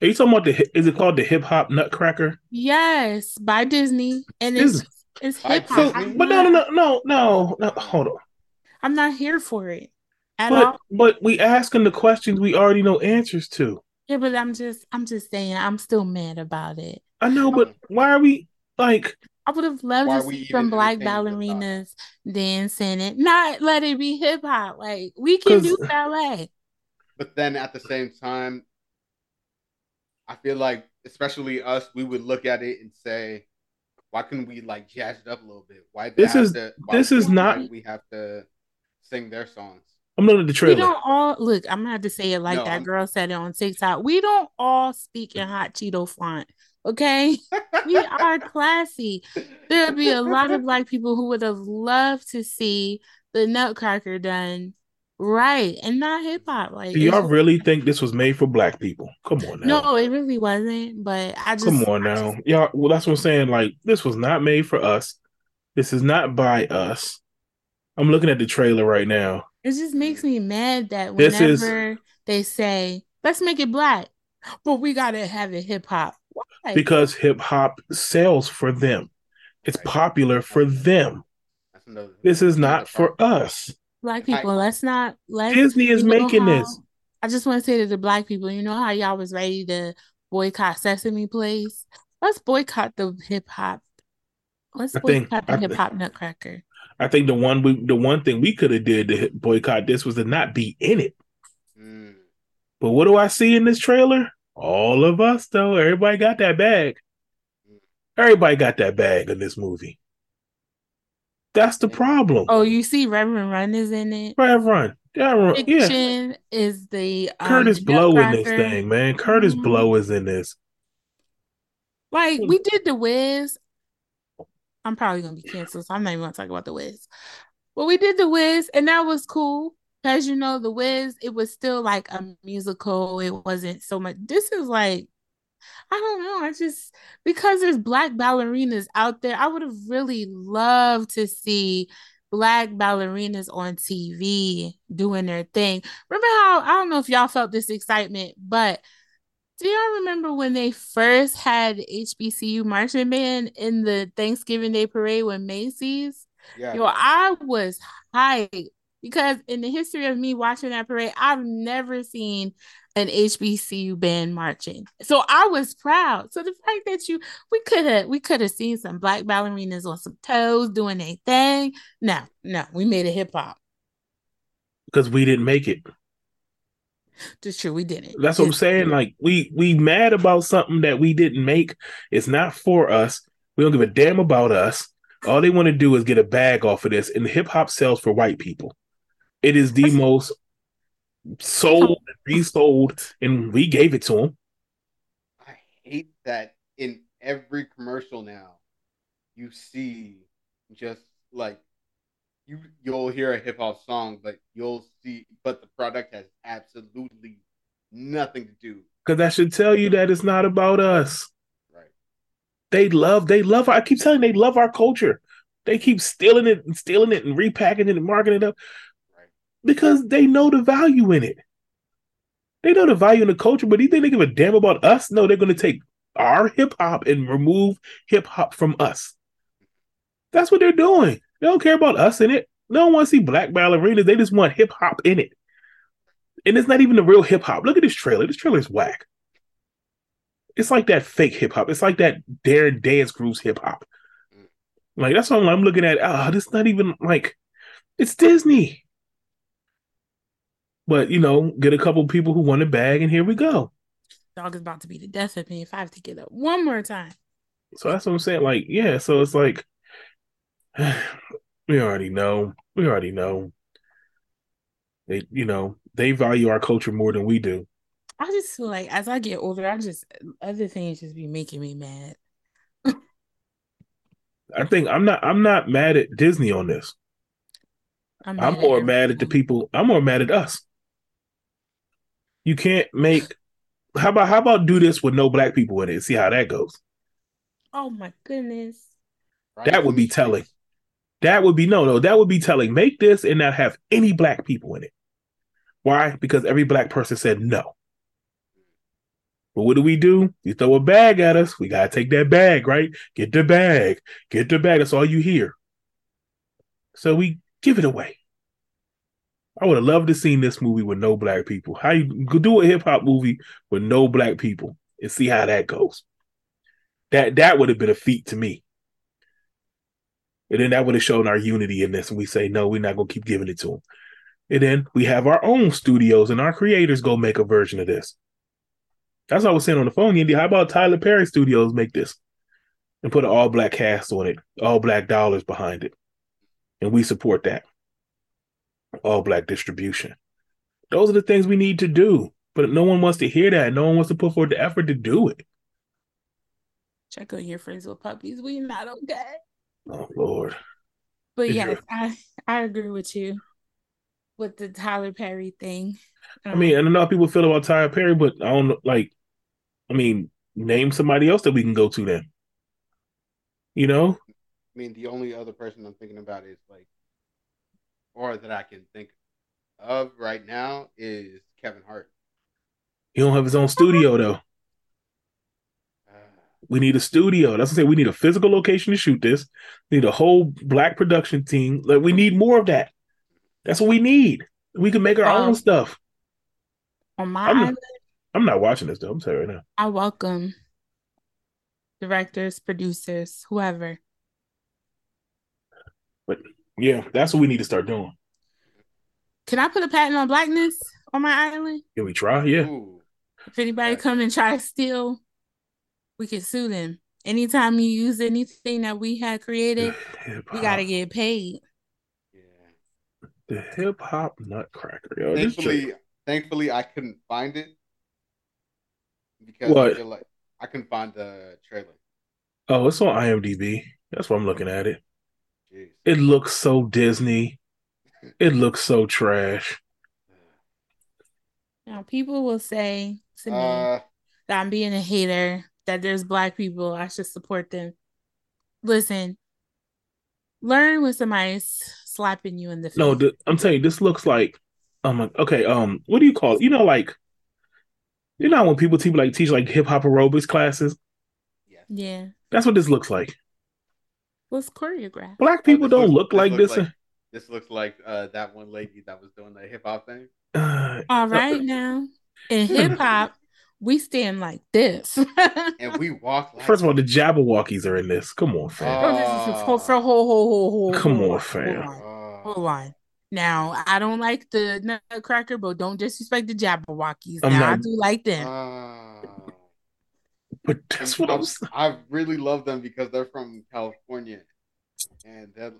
Are you talking about the? Is it called the Hip Hop Nutcracker? Yes, by Disney, and it's Disney. it's hip hop. Disney? But no, no, no, no, no, no. Hold on. I'm not here for it at But all. but we asking the questions we already know answers to. Yeah, but I'm just I'm just saying I'm still mad about it. I know, but why are we like? I would have loved to see even some black entertaining the thought? ballerinas dancing it, not let it be hip hop. Like we can do ballet. But then at the same time, I feel like, especially us, we would look at it and say, why couldn't we like jazz it up a little bit? Why This is- to, why- this is not- we have to sing their songs. I'm not at the We trailer. don't all look. I'm gonna have to say it like No, that I'm- girl said it on TikTok. We don't all speak in hot Cheeto font. Okay, we are classy. There'd be a lot of black people who would have loved to see the Nutcracker done right and not hip hop. Like, Do y'all really think this was made for black people? Come on now. no, it really wasn't. But I just Come on now. just- Y'all well that's what I'm saying. Like this was not made for us. This is not by us. I'm looking at the trailer right now. it just makes me mad that This is- whenever they say let's make it black, but we gotta have it hip hop. Why? Because hip hop sells for them. It's Right. popular for them. Another, This is not for part. us. black I- people, let's not let Disney is making how- this. I just want to say to the black people, you know how y'all was ready to boycott Sesame Place? Let's boycott the hip hop. Let's I think- boycott the hip hop Nutcracker. I think the one we the one thing we could have did to boycott this was to not be in it. Mm. But what do I see in this trailer? All of us though. Everybody got that bag. Everybody got that bag in this movie. That's the problem. Oh, you see Reverend Run is in it. Rev Run. Yeah, Run- yeah. Fiction is the um, Kurtis Blow in this thing, man. Kurtis Mhm. Blow is in this. Like we did the Wiz. I'm probably gonna be canceled, so I'm not even gonna talk about the Wiz. But we did the Wiz, and that was cool. Because you know, the Wiz, it was still like a musical. It wasn't so much. This is like, I don't know. I just because there's black ballerinas out there, I would have really loved to see black ballerinas on TV doing their thing. Remember how I don't know if y'all felt this excitement, but do y'all remember when they first had HBCU marching band in the Thanksgiving Day parade with Macy's? Yeah. Yo, I was hyped because in the history of me watching that parade, I've never seen an HBCU band marching. So I was proud. So the fact that you we could have we could have seen some black ballerinas on some toes doing a thing. No, no, we made it hip hop. Because we didn't make it. Just true, we didn't. That's what I'm saying. Like we we mad about something that we didn't make. It's not for us. We don't give a damn about us. All they want to do is get a bag off of this. And hip hop sells for white people. It is the most sold, resold, and we gave it to them. I hate that in every commercial now you see just like you you'll hear a hip hop song, but you'll see but the product has absolutely nothing to do. Because that should tell you that it's not about us. Right. They love, they love. I keep telling you, they love our culture. They keep stealing it and stealing it and repackaging it and marketing it up Right. because they know the value in it. They know the value in the culture, but do you think they give a damn about us? No, they're going to take our hip hop and remove hip hop from us. That's what they're doing. They don't care about us in it. They don't want to see black ballerinas. They just want hip hop in it. And it's not even the real hip hop. Look at this trailer. This trailer is whack. It's like that fake hip hop. It's like that Darren Dance Groups hip hop. Like that's what I'm, I'm looking at. Ah, oh, this not even like it's Disney. But you know, get a couple people who want a bag, and here we go. Dog is about to be the death of me if I have to get up one more time. So that's what I'm saying. Like, yeah. So it's like we already know. We already know. They, you know, they value our culture more than we do. I just feel like as I get older, I just other things just be making me mad. I think I'm not. I'm not mad at Disney on this. I'm, I'm more at mad at the people. I'm more mad at us. You can't make. How about how about do this with no black people in it? See how that goes. Oh my goodness. That would be telling. That would be no, no. That would be telling. Make this and not have any black people in it. Why? Because every black person said no. But what do we do? You throw a bag at us. We gotta take that bag, right? Get the bag. Get the bag. That's all you hear. So we give it away. I would have loved to seen this movie with no black people. How you do a hip hop movie with no black people and see how that goes. That that would have been a feat to me. And then that would have shown our unity in this. And we say, no, we're not gonna keep giving it to them. And then we have our own studios and our creators go make a version of this. That's what I was saying on the phone, Indy. How about Tyler Perry Studios make this and put an all black cast on it, all black dollars behind it, and we support that all black distribution. Those are the things we need to do, but no one wants to hear that. No one wants to put forth the effort to do it. Check on your friends with puppies. We not okay. Oh Lord. But yes, I I agree with you with the Tyler Perry thing. Um, I mean, I don't know how people feel about Tyler Perry, but I don't know, like, I mean, name somebody else that we can go to then. You know? I mean, the only other person I'm thinking about is like, or that I can think of right now is Kevin Hart. He don't have his own studio though. We need a studio. That's what I say. We need a physical location to shoot this. We need a whole black production team. Like we need more of that. That's what we need. We can make our um, own stuff. On my I'm, island, I'm not watching this though. I'm sorry right now. I welcome directors, producers, whoever. But yeah, that's what we need to start doing. Can I put a patent on blackness on my island? Can we try? Yeah. Ooh. If anybody come and try to steal, we can sue them. Anytime you use anything that we had created, we gotta get paid. Yeah. The hip hop nutcracker. Yo, thankfully, thankfully, I couldn't find it because what? I feel like I couldn't find the trailer. Oh, it's on IMDb. That's why I'm looking at it. Jeez. It looks so Disney. It looks so trash. Now people will say to me uh, that I'm being a hater, that there's black people, I should support them. Listen, learn when somebody's slapping you in the face. No, th- I'm telling you, this looks like um okay, um, what do you call it? You know, like you know when people teach like teach like hip hop aerobics classes? Yeah. Yeah. That's what this looks like. What's choreographed? Black people oh, don't look, look like this. Like, this looks like uh, that one lady that was doing the hip hop thing. Uh, All right, now in hip hop, we stand like this, and we walk. Like First of all, the Jabbawockeez are in this. Come on, fam. Oh, this is for, for, Come on, fam. Hold on. Hold on. Now, I don't like the Nutcracker, but don't disrespect the Jabbawockeez. I'm now, not, I do like them. Uh, but that's what I'm saying. I really love them because they're from California, and they're.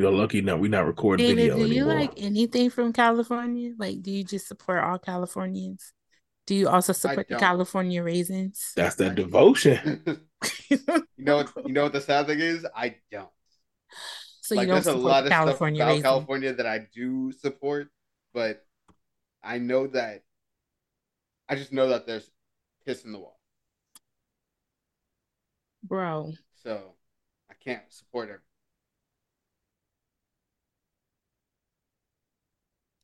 You know, lucky now we're not recording David, video do you like anything from California? Like, do you just support all Californians? Do you also support the California raisins? That's that devotion. you know, what, you know what the sad thing is? I don't. So like, you don't there's a lot of California stuff about California that I do support, but I know that I just know that there's piss in the wall, bro. So I can't support it.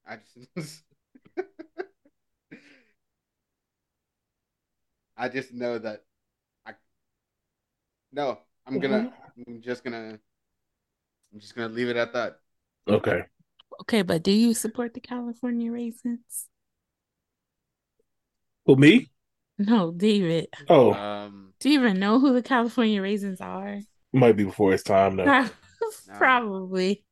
I just I just know that I no, I'm gonna I'm just gonna I'm just gonna leave it at that. Okay. Okay, but do you support the California raisins? Well, me? No, David. Oh, Um, Do you even know who the California raisins are? might be before it's time though. Probably.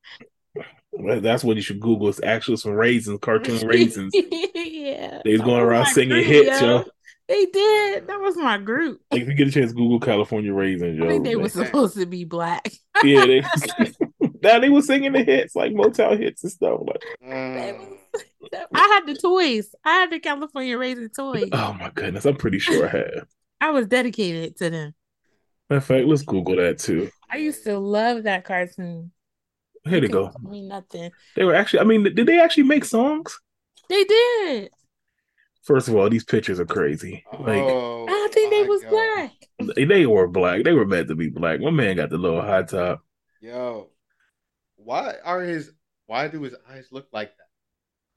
Well, That's what you should Google. It's actually some raisins, cartoon raisins. yeah. They was going was around singing group, hits, yo. yo. They did. That was my group. Like if you get a chance, Google California raisins, yo. I think they were supposed to be black. yeah, they, now they were singing the hits, like Motown hits and stuff. Like, mm, I had the toys. I had the California raisin toys. oh my goodness, I'm pretty sure I have. I was dedicated to them. Matter of fact, let's Google that too. I used to love that cartoon. Here they Couldn't go. tell Me nothing. They were actually. I mean, did they actually make songs? They did. First of all, these pictures are crazy. Like oh, I think they was God. black. they, they were black. They were meant to be black. My man got the little high top. Yo, why are his? Why do his eyes look like that?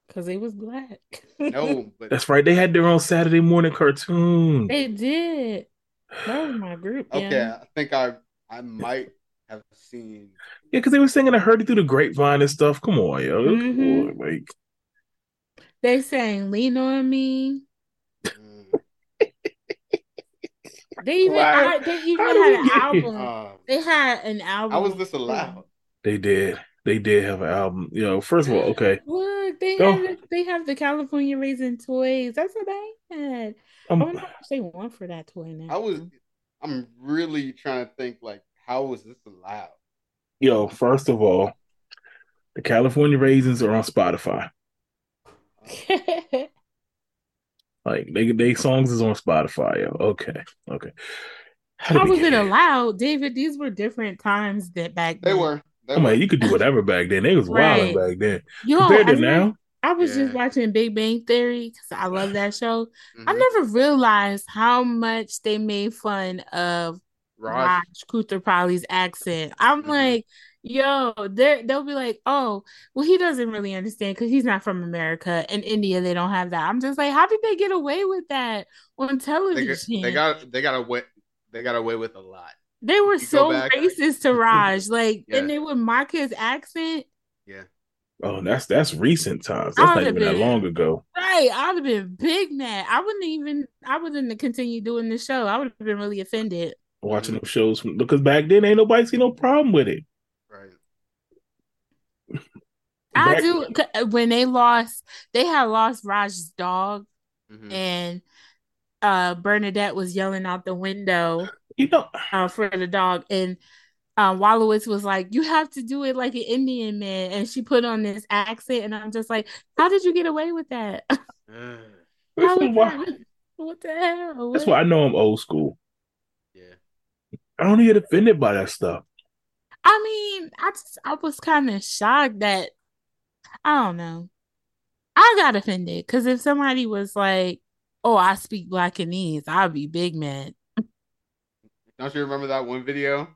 Because they was black. No, but That's right. They had their own Saturday morning cartoon. they did. That was my group. okay, Yeah. I think I I might have seen. Yeah, because they were singing "I Heard It Through the Grapevine" and stuff. Come on, yo. Come Mhm. on, like They sang "Lean on Me." mm, They even I, they even had an album. um, They had an album. how was this allowed? they did. They did have an album. You know, first of all, okay. Look, they Go. have they have the California Raisin toys. That's what they had. I Um, wonder how much they want for that toy now. I was. I'm really trying to think like how was this allowed? yo, first of all, the California Raisins are on Spotify. Like they they songs is on Spotify. Yo. Okay, okay. How How was get it allowed, David? These were different times that back They then. were. They I'm were. like, you could do whatever back then. They was Right. wilding back then. Yo, Compared I, to remember- now, I was just watching Big Bang Theory because I love that show. I Mhm. never realized how much they made fun of Raj. Raj Koothrappali's accent. I'm Mhm. like, yo, they they'll be like, oh, well, he doesn't really understand because he's not from America. In India, they don't have that. I'm just like, how did they get away with that on They, television? got- they got they got away they got away with a lot. They were so back- racist to Raj, like, Yeah. and they would mock his accent. Yeah. oh, that's that's recent times. That's not would've even that long ago. Right, I'd have been big mad. I wouldn't even. I wouldn't have continued doing the show. I would have been really offended. Watching them shows from because back then ain't nobody see no problem with it. Right. I do When they lost, they had lost Raj's dog, Mhm. and uh Bernadette was yelling out the window You know, uh for the dog, and um Wolowitz was like, "You have to do it like an Indian man," and she put on this accent, and I'm just like, "How did you get away with that? Ugh. this How is is why, that- What the hell? that's What- why I know I'm old school. yeah. I don't get offended by that stuff. I mean, I just I was kind of shocked that I don't know. I got offended because if somebody was like, "Oh, I speak Black Blackanese," I'd be big mad. Don't you remember that one video?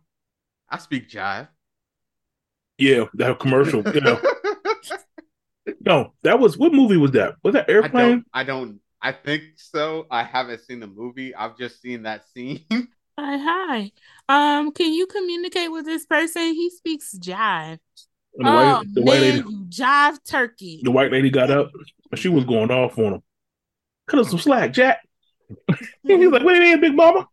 I speak jive. Yeah, that commercial. You know, no, that was what movie was that? Was that I Airplane? don't. I don't. I think so. I haven't seen the movie. I've just seen that scene. Hi, hi. Um, can you communicate with this person? He speaks jive. And the oh white, the white man, lady, you jive turkey. the white lady got up and she was going off on him. Cut us some slack, Jack. He was like, "What it is, Big Mama?"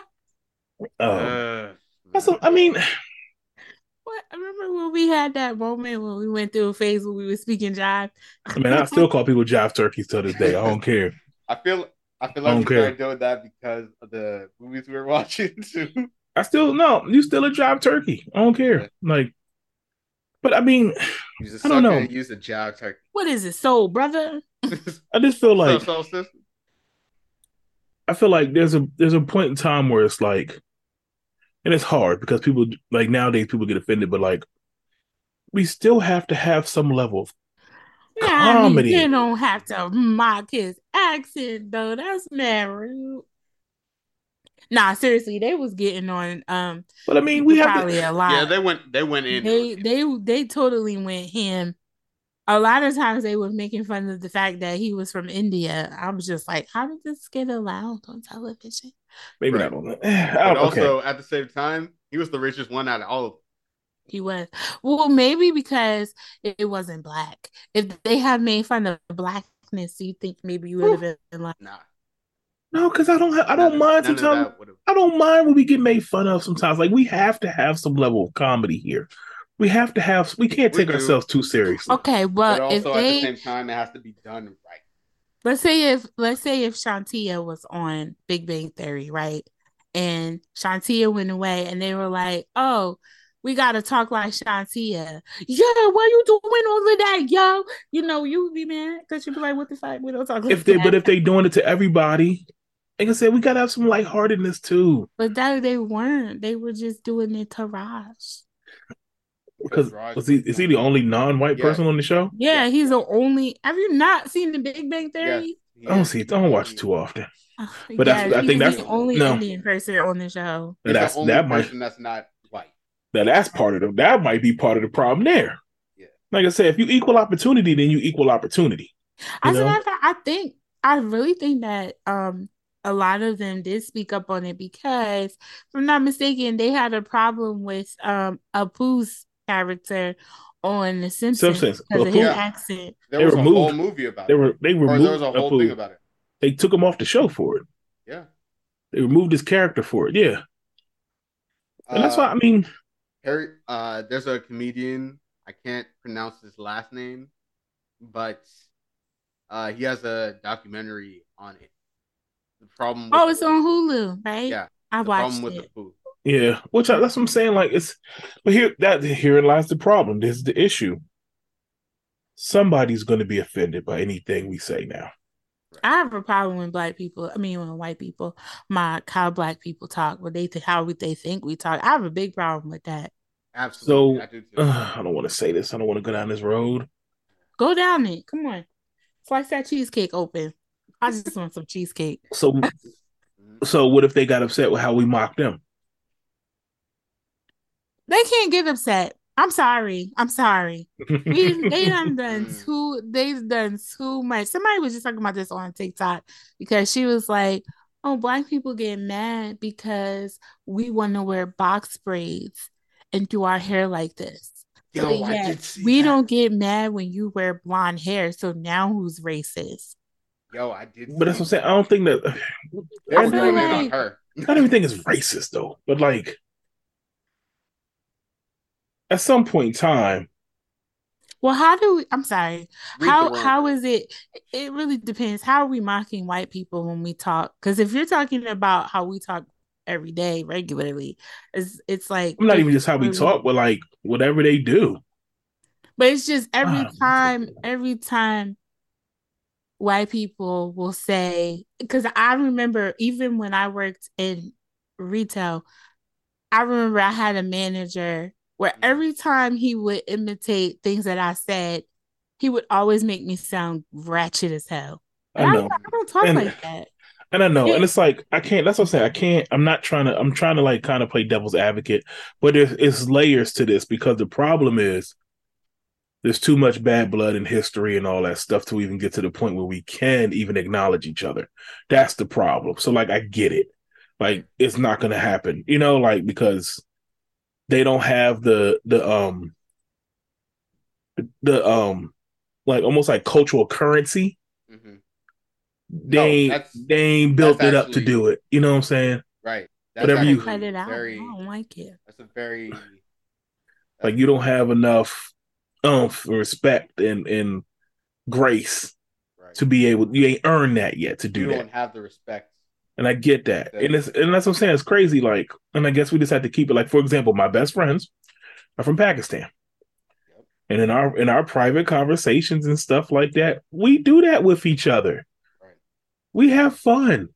Oh, Uh, that's. A, I mean, What? I remember when we had that moment when we went through a phase where we were speaking jive. I mean, I still call people jive turkeys to this day. I don't care. I feel. I feel like don't we care. started doing that because of the movies we were watching too. I still no. You still a jive turkey. I don't care. Like, but I mean, Use a I don't know. use a jive turkey. What is it, soul brother? I just feel like so, so, sis, I feel like there's a there's a point in time where it's like, and it's hard because people like nowadays people get offended, but like we still have to have some level of Nah, I mean, Comedy. you don't have to mock his accent though. That's mad rude. Nah, seriously, they was getting on. Um, But I mean, we have probably to, a lot. yeah, they went. They went in. they they they totally went him. a lot of times they were making fun of the fact that he was from India. I was just like, how did this get allowed on television? Maybe Right. not on that. But Oh, also at the same time, he was the richest one out of all of them. He was well, maybe because it, it wasn't black. If they had made fun of blackness, you think maybe you would have been like, Nah. No, because I don't. Have, I don't none- mind of sometimes. I don't mind when we get made fun of sometimes. Like we have to have some level of comedy here. We have to have. We can't We take do. ourselves too seriously. okay, But well, if also at the same time, it has to be done right. let's say if let's say if Shantia was on Big Bang Theory, right? And Shantia went away and they were like, Oh, we gotta talk like Shantia. Yeah, why you doing all of that, yo? You know, you would be mad because you'd be like, What the fuck? We don't talk like If they, that. but if they doing it to everybody, like I said, we gotta have some lightheartedness too. But that they weren't. They were just doing it to Raj. Because was he is he the only non-white Yeah. person on the show? Yeah, Yeah. he's the only. Have you not seen the Big Bang Yes, Theory? he I don't see it. I don't watch too often. But that's- I think that's- the only no. Indian person on the show. That's the only that might person that's not white. Now that's part of the that might be part of the problem there. Yeah. Like I said, if you equal opportunity, then you equal opportunity. As a know? matter of fact, I think I really think that um a lot of them did speak up on it because, if I'm not mistaken, they had a problem with um Apu's character on The Simpsons Simpsons. because of Apu- his Yeah. accent. There They was a whole movie about They it. were they Or removed there was a whole Apu. thing about it. They took him off the show for it. Yeah. They removed his character for it. Yeah, and that's Uh, why I mean, Hari, uh, there's a comedian. I can't pronounce his last name, but uh, he has a documentary on it. The problem. With Oh, it's Pooh. on Hulu, right? Yeah, I The watched problem with it. the Pooh. yeah. Which I, that's what I'm saying. Like it's, but here that here lies the problem. This is the issue. Somebody's going to be offended by anything we say now. I have a problem when black people, I mean, when white people mock how black people talk, what they think, how we, they think we talk. I have a big problem with that. Absolutely, So I do too. uh, I don't want to say this. I don't want to go down this road. Go down it. Come on. Slice that cheesecake open. I just want some cheesecake. So Mhm. so what if they got upset with how we mocked them? They can't get upset. I'm sorry. I'm sorry. We, they done done too. They've done too much. Somebody was just talking about this on TikTok because she was like, "Oh, black people get mad because we want to wear box braids and do our hair like this." Yo, But yet, we that. don't get mad when you wear blonde hair. So now who's racist? Yo, I did. But that's what I'm saying. I don't think that. I feel doing it on like- her. I don't even think it's racist though. But like, at some point in time, Well, how do we? I'm sorry. Read how how is it? It really depends. How are we mocking white people when we talk? Because if you're talking about how we talk every day regularly, it's it's like I'm not even just how we talk, but like whatever they do. But it's just every Ah, time, every time white people will say, because I remember even when I worked in retail, I remember I had a manager where mm-hmm. every time he would imitate things that I said, he would always make me sound ratchet as hell. I And I, know, I don't talk And- like that. and I know, Yeah. and it's like I can't. That's what I'm saying. I can't. I'm not trying to. I'm trying to like kind of play devil's advocate, but there's it's layers to this because the problem is there's too much bad blood in history and all that stuff to even get to the point where we can even acknowledge each other. That's the problem. So like I get it. Like it's not going to happen. You know, like because they don't have the the um the um like almost like cultural currency. Mhm. They No, ain't, they ain't built that's it up to do it. You know what I'm saying? Right. Whatever you- actually Cut it out. Very, I don't like it. that's a very. Like you don't have enough umph, respect, and and grace Right. to be able. You ain't earned that yet to you do that. You don't have the respect. And I get that. That- And it's and that's what I'm saying. It's crazy. Like, and I guess we just have to keep it. Like, for example, my best friends are from Pakistan. Yep. And in our in our private conversations and stuff like that, we do that with each other. Right. We have fun,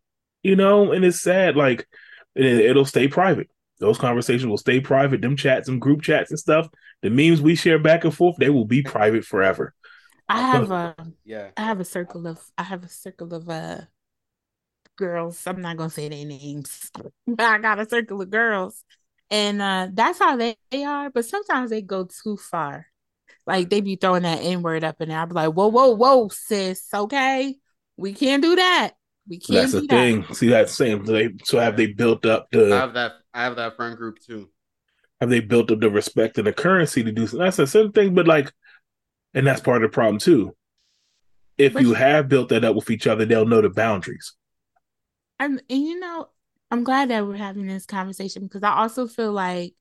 you know, and it's sad. Like it, it'll stay private. Those conversations will stay private. Them chats and group chats and stuff, the memes we share back and forth, they will be private forever. I have a Yeah. I have a circle of I have a circle of uh girls. I'm not gonna say their names, but I got a circle of girls, and uh that's how they, they are. But sometimes they go too far. Like they be throwing that N word up in there. I'd be like, whoa, whoa, whoa, sis. Okay. We can't do that. We can't That's the thing. See that same. So, they, so have they built up the? I have that. I have that friend group too. Have they built up the respect and the currency to do? Something? That's a certain thing, but like, and that's part of the problem too. If you you- have built that up with each other, they'll know the boundaries. And, and you know, I'm glad that we're having this conversation because I also feel like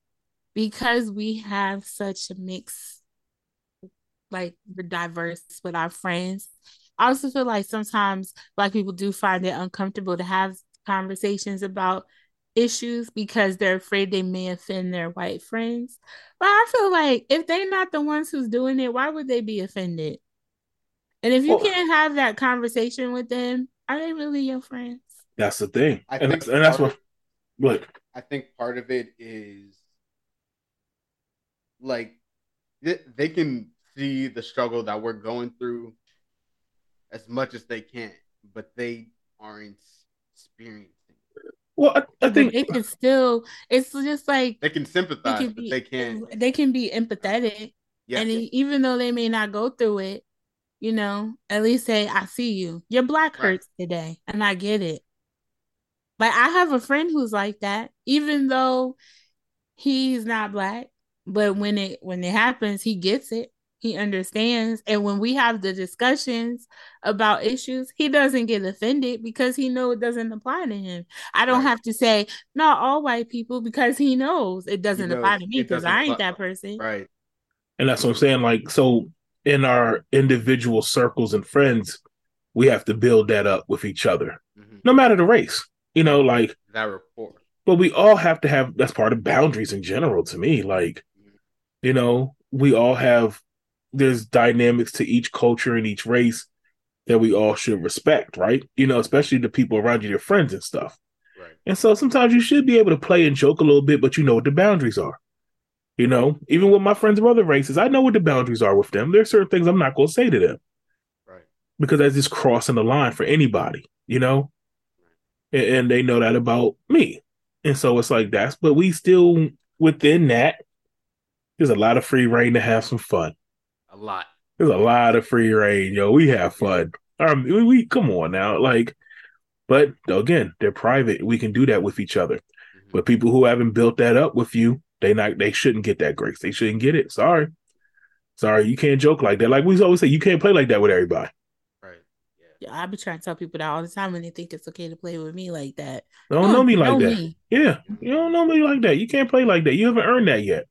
because we have such a mix, like we're diverse with our friends, I also feel like sometimes Black people do find it uncomfortable to have conversations about issues because they're afraid they may offend their white friends. But I feel like if they're not the ones who's doing it, why would they be offended? And if you Well- can't have that conversation with them, are they really your friends? That's the thing, I and think that's, and that's what. of- Look, I think part of it is like they, they can see the struggle that we're going through as much as they can, but they aren't experiencing. it. well, I, I But think they can still it's just like They can they sympathize, can but be they can't. they can be empathetic Yeah, and even though they may not go through it you know at least say i see you your black Right. hurts today and i get it like i have a friend who's like that even though he's not black but when it when it happens he gets it he understands and when we have the discussions about issues he doesn't get offended because he know it doesn't apply to him i don't Right. have to say not all white people because he knows it doesn't knows apply to me because i ain't apply- that person right. And that's what I'm saying. Like, so in our individual circles and friends, we have to build that up with each other, Mhm. no matter the race. You know, like, That rapport. but we all have to have that's part of boundaries in general to me. Like, you know, we all have there's dynamics to each culture and each race that we all should respect, right? You know, especially the people around you, your friends and stuff. Right. And so sometimes you should be able to play and joke a little bit, but you know what the boundaries are. You know, even with my friends of other races, I know what the boundaries are with them. There are certain things I'm not going to say to them Right. because that's just crossing the line for anybody, you know? And, and they know that about me. And so it's like that's, but we still within that, there's a lot of free reign to have some fun. A lot. There's a lot of free reign, yo. We have fun. Um, we, we come on now, like, but again, they're private. We can do that with each other. Mhm. But people who haven't built that up with you, they not they shouldn't get that grace. They shouldn't get it. Sorry, sorry, you can't joke like that. Like we always say, you can't play like that with everybody. Right. Yeah. Yeah, I be trying to tell people that all the time when they think it's okay to play with me like that. They don't know me like know that. me. Yeah, you don't know me like that. You can't play like that. You haven't earned that yet.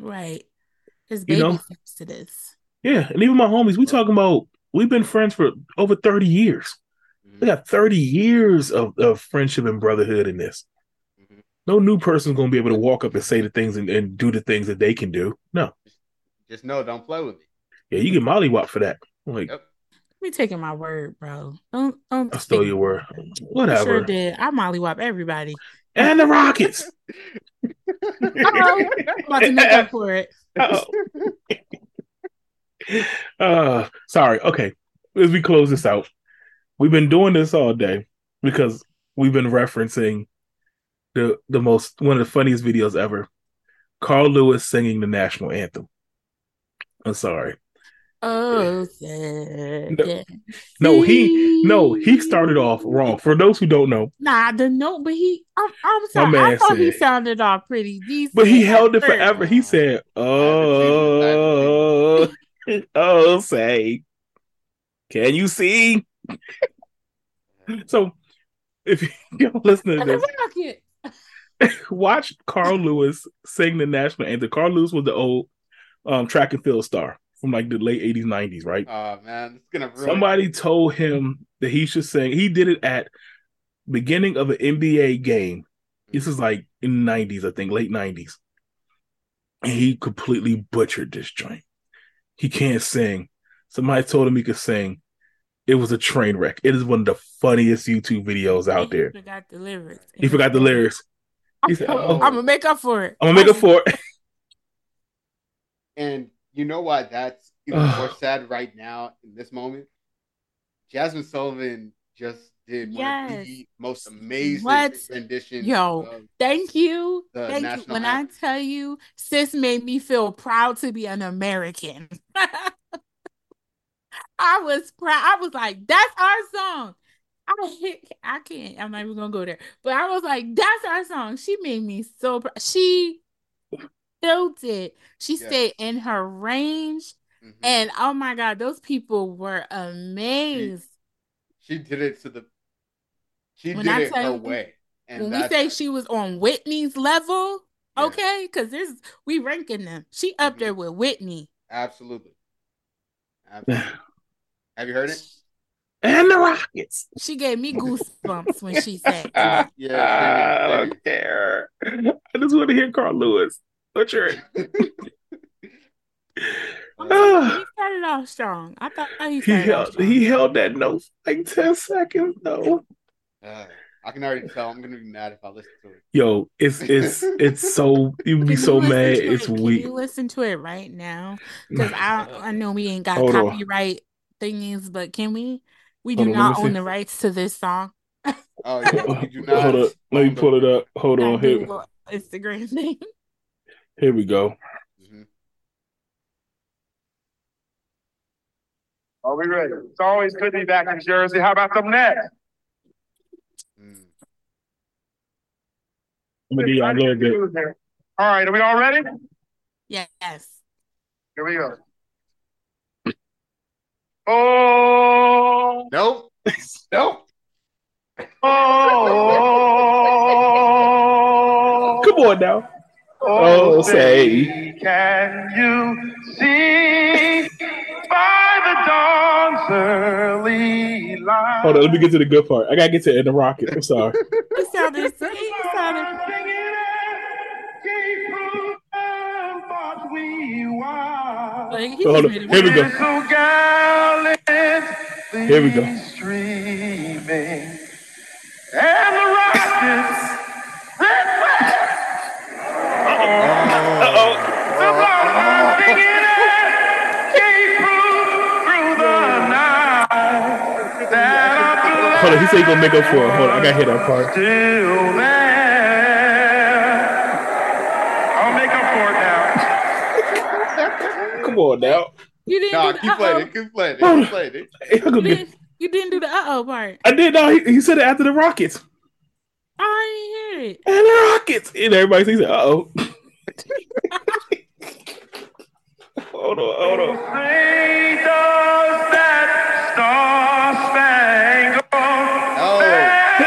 Right. There's You know? steps to this. Yeah, and even my homies, we talking about we've been friends for over thirty years. Mhm. We got thirty years of, of friendship and brotherhood in this. Mhm. No new person's gonna be able to walk up and say the things and, and do the things that they can do. No, Just know, don't play with me. yeah, you get mollywop for that. Like Yep. Me taking my word, bro. Don't don't I stole your word. I Whatever. sure did. I mollywop everybody. And the Rockets. I'm about to make up for it. Uh sorry. Okay. As we close this out, we've been doing this all day because we've been referencing the the most one of the funniest videos ever. Carl Lewis singing the national anthem. I'm sorry. Oh, sad. No. No, he no, he started off wrong. For those who don't know, Nah, the note, but he, I'm, I'm sorry. I man thought he sounded all pretty decent. but he held it first. forever. He said, "Oh, oh, say, can you see?" So, if you're listening to And this, watch Carl Lewis sing the national anthem. Carl Lewis was the old um, track and field star from like the late 80s, 90s, right? Oh man, it's gonna ruin. Somebody told him that he should sing. He did it at beginning of an NBA game. This is like in the 90s, I think, late 90s. And he completely butchered this joint. He can't sing. Somebody told him he could sing. It was a train wreck. It is one of the funniest YouTube videos out And he there. forgot the lyrics. He forgot the lyrics. He said, oh. I'm, "Oh, gonna make up for it. I'm gonna make up for it. And you know why that's even more sad right now in this moment? Jazmine Sullivan just did one of the most amazing What? renditions. Yo, Thank you. Thank you. When anthem. I tell you, sis made me feel proud to be an American. I was proud. I was like, that's our song. I I can't. I'm not even gonna go there. But I was like, that's our song. She made me so proud. She killed it. She Yes. stayed in her range. Mhm. And oh my God, those people were amazed. she did it to the. She When did I it her you- way. And when we say she was on Whitney's level, Yeah. okay, because there's we ranking them. She up Mhm. there with Whitney. absolutely, absolutely. Have you heard it? And the Rockets. She gave me goosebumps when she said that. Yeah, I don't care. I just want to hear Carl Lewis. Butcher it. I'm Ah. he started off strong. I thought he He started off held he held that note like 10 seconds though. Uh, I can already tell. I'm gonna be mad if I listen to it. Yo, it's it's it's so you'd be Can you so mad. to It's it? Can weak. you listen to it right now? Because I I know we ain't got Hold on. copyright thingies, but can we? We do Hold not me own see. the rights to this song. Oh yeah, we do not. Hold up. Let me pull it up. Hold on. That Here, Google Instagram thing. Here we go. Mhm. Are we ready? It's always good to be back in Jersey. How about them Nets? Mm. I'm gonna give y'all a little bit. All right, are we all ready? Yes. Here we go. Oh, Nope. Nope. oh, Come on now. Oh, oh say. can you see by the dawn's early light? Hold on, let me get to the good part. I gotta get to in the rocket. I'm sorry. He sounded so he sounded like he Hold on. Here we go. Here we go. Streaming. And the rockets, Hold on, he said he gonna make up for it. Hold on, I gotta hear that part. still there. I'll make up for it now. Come on now. You didn't Nah, do the keep playing uh-oh. it. Keep playing it. Keep playing it. You gonna get- didn't, you didn't do the uh oh part. I did no, he, he said it after the Rockets. I didn't hear it. And the Rockets. And everybody says, uh oh. Hold on, hold on. Say does that star spangled Oh. banner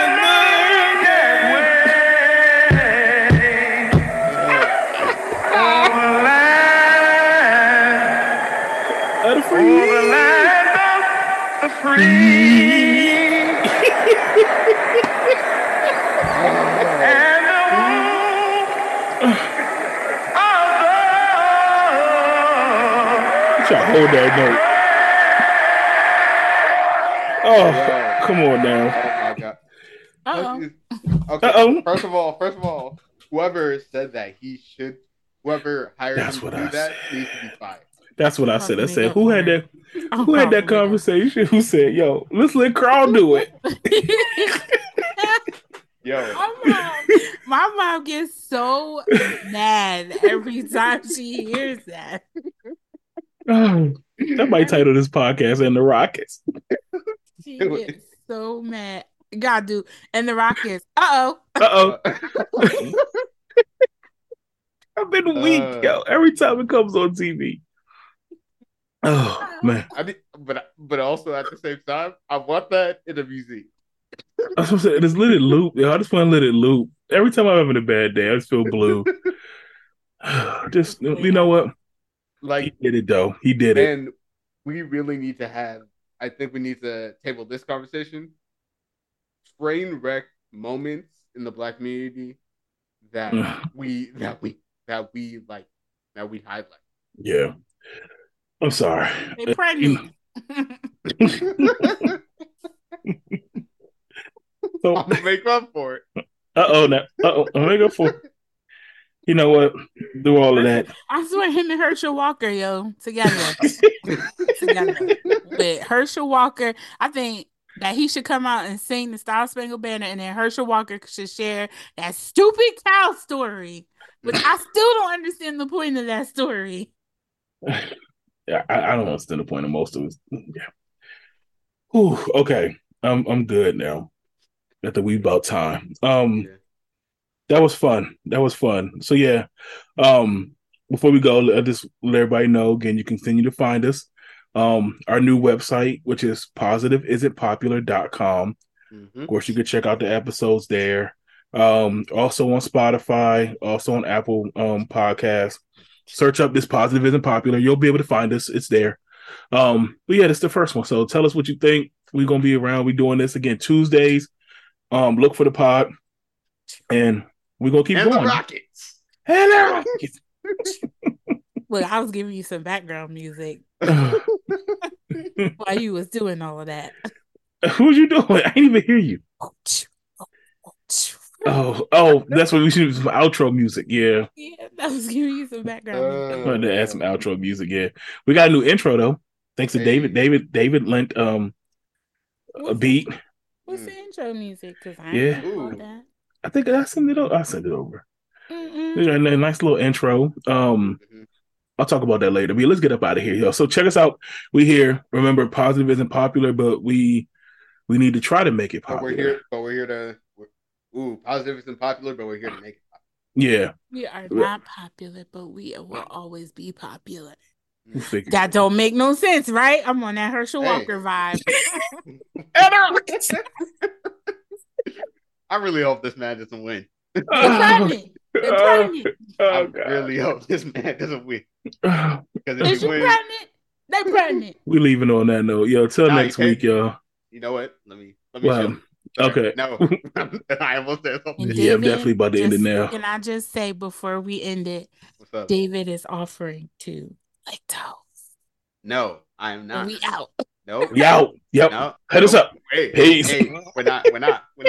of the Try to hold that note. Oh, Yo. come on now. Oh my god. Uh oh. Okay. Uh-oh. First of all, first of all, whoever said that he should, whoever hired That's him what to do I that said. needs to be fired. That's what I said. I said, who had that? Who had that conversation? Who said, "Yo, let's let Carl do it"? Yo, my mom, my mom gets so mad every time she hears that. Oh, that might title this podcast "And the Rockets." She Do it. gets so mad. God do. And the Rockets. Uh oh. Uh oh, I've been weak, Uh. yo. Every time it comes on TV. Oh man, I mean, but but also at the same time, I want that in a museum. that's what I'm saying. It's let it loop. Yo, I just want to let it loop. Every time I'm having a bad day, I just feel blue. just you know what? He did it though. He did it. and we really need to have. I think we need to table this conversation. Train wreck moments in the black community that we that we that we like that we highlight. Yeah. I'm sorry. They pregnant. So I'm gonna make up for it. Uh oh, now. Uh oh, I'm gonna go for. You know what? Do all of that. I swear him and Herschel Walker, yo, together. together. With Herschel Walker, I think that he should come out and sing the Star Spangled Banner, and then Herschel Walker should share that stupid cow story, which I still don't understand the point of that story. Yeah, I, I don't understand the point of most of it. Yeah. Whew, okay. I'm I'm good now. At the wee about time. Um Yeah. That was fun. That was fun. So yeah. Um before we go, let just let everybody know again, you continue to find us. Um our new website, which is positiveisn'tpopular.com. Mhm. Of course, you can check out the episodes there. Um, also on Spotify, also on Apple um Podcasts. Search up this positive isn't popular. You'll be able to find us. It's there. Um, but yeah, that's the first one. So tell us what you think. We're gonna be around. We're doing this again Tuesdays. Um, look for the pod, and we're gonna keep And the going. Rockets. And the Rockets. Look, I was giving you some background music while you was doing all of that. Who's you doing? I didn't even hear you. Oh, oh, that's what we should do some outro music. Yeah. Yeah, that was giving you some background music. I'm going to add some outro music. Yeah, we got a new intro though. Thanks to Hey. David. David. David lent um a beat. The, what's the intro music? Because I Yeah. Ain't know Ooh. that. I think I sent it. o- I sent it over. Yeah, a nice little intro. Um, Mhm. I'll talk about that later. But let's get up out of here, yo. So check us out. We here. Remember, positive isn't popular, but we we need to try to make it popular. But we're here. But we're here to. We're, ooh, positive isn't popular, but we're here to make it. popular. Yeah, We are not popular, but we will always be popular. That don't make no sense, right? I'm on that Herschel Hey. Walker vibe. I really hope this man doesn't win. They're pregnant. They're pregnant. I Oh, God. really hope this man doesn't win Oh, because Is if he wins, pregnant? They pregnant. we leaving on that note, yo. Till Nah, next you week, yo. you know what? Let me let me Well, show. okay. No, I almost said something. And Yeah, I'm definitely about to end it now. Can I just say before we end it, David is offering to like toes. No, I am not. We out. No, We out. Yep. No, Hit us up. Hey, Peace. hey, we're not. We're not. We're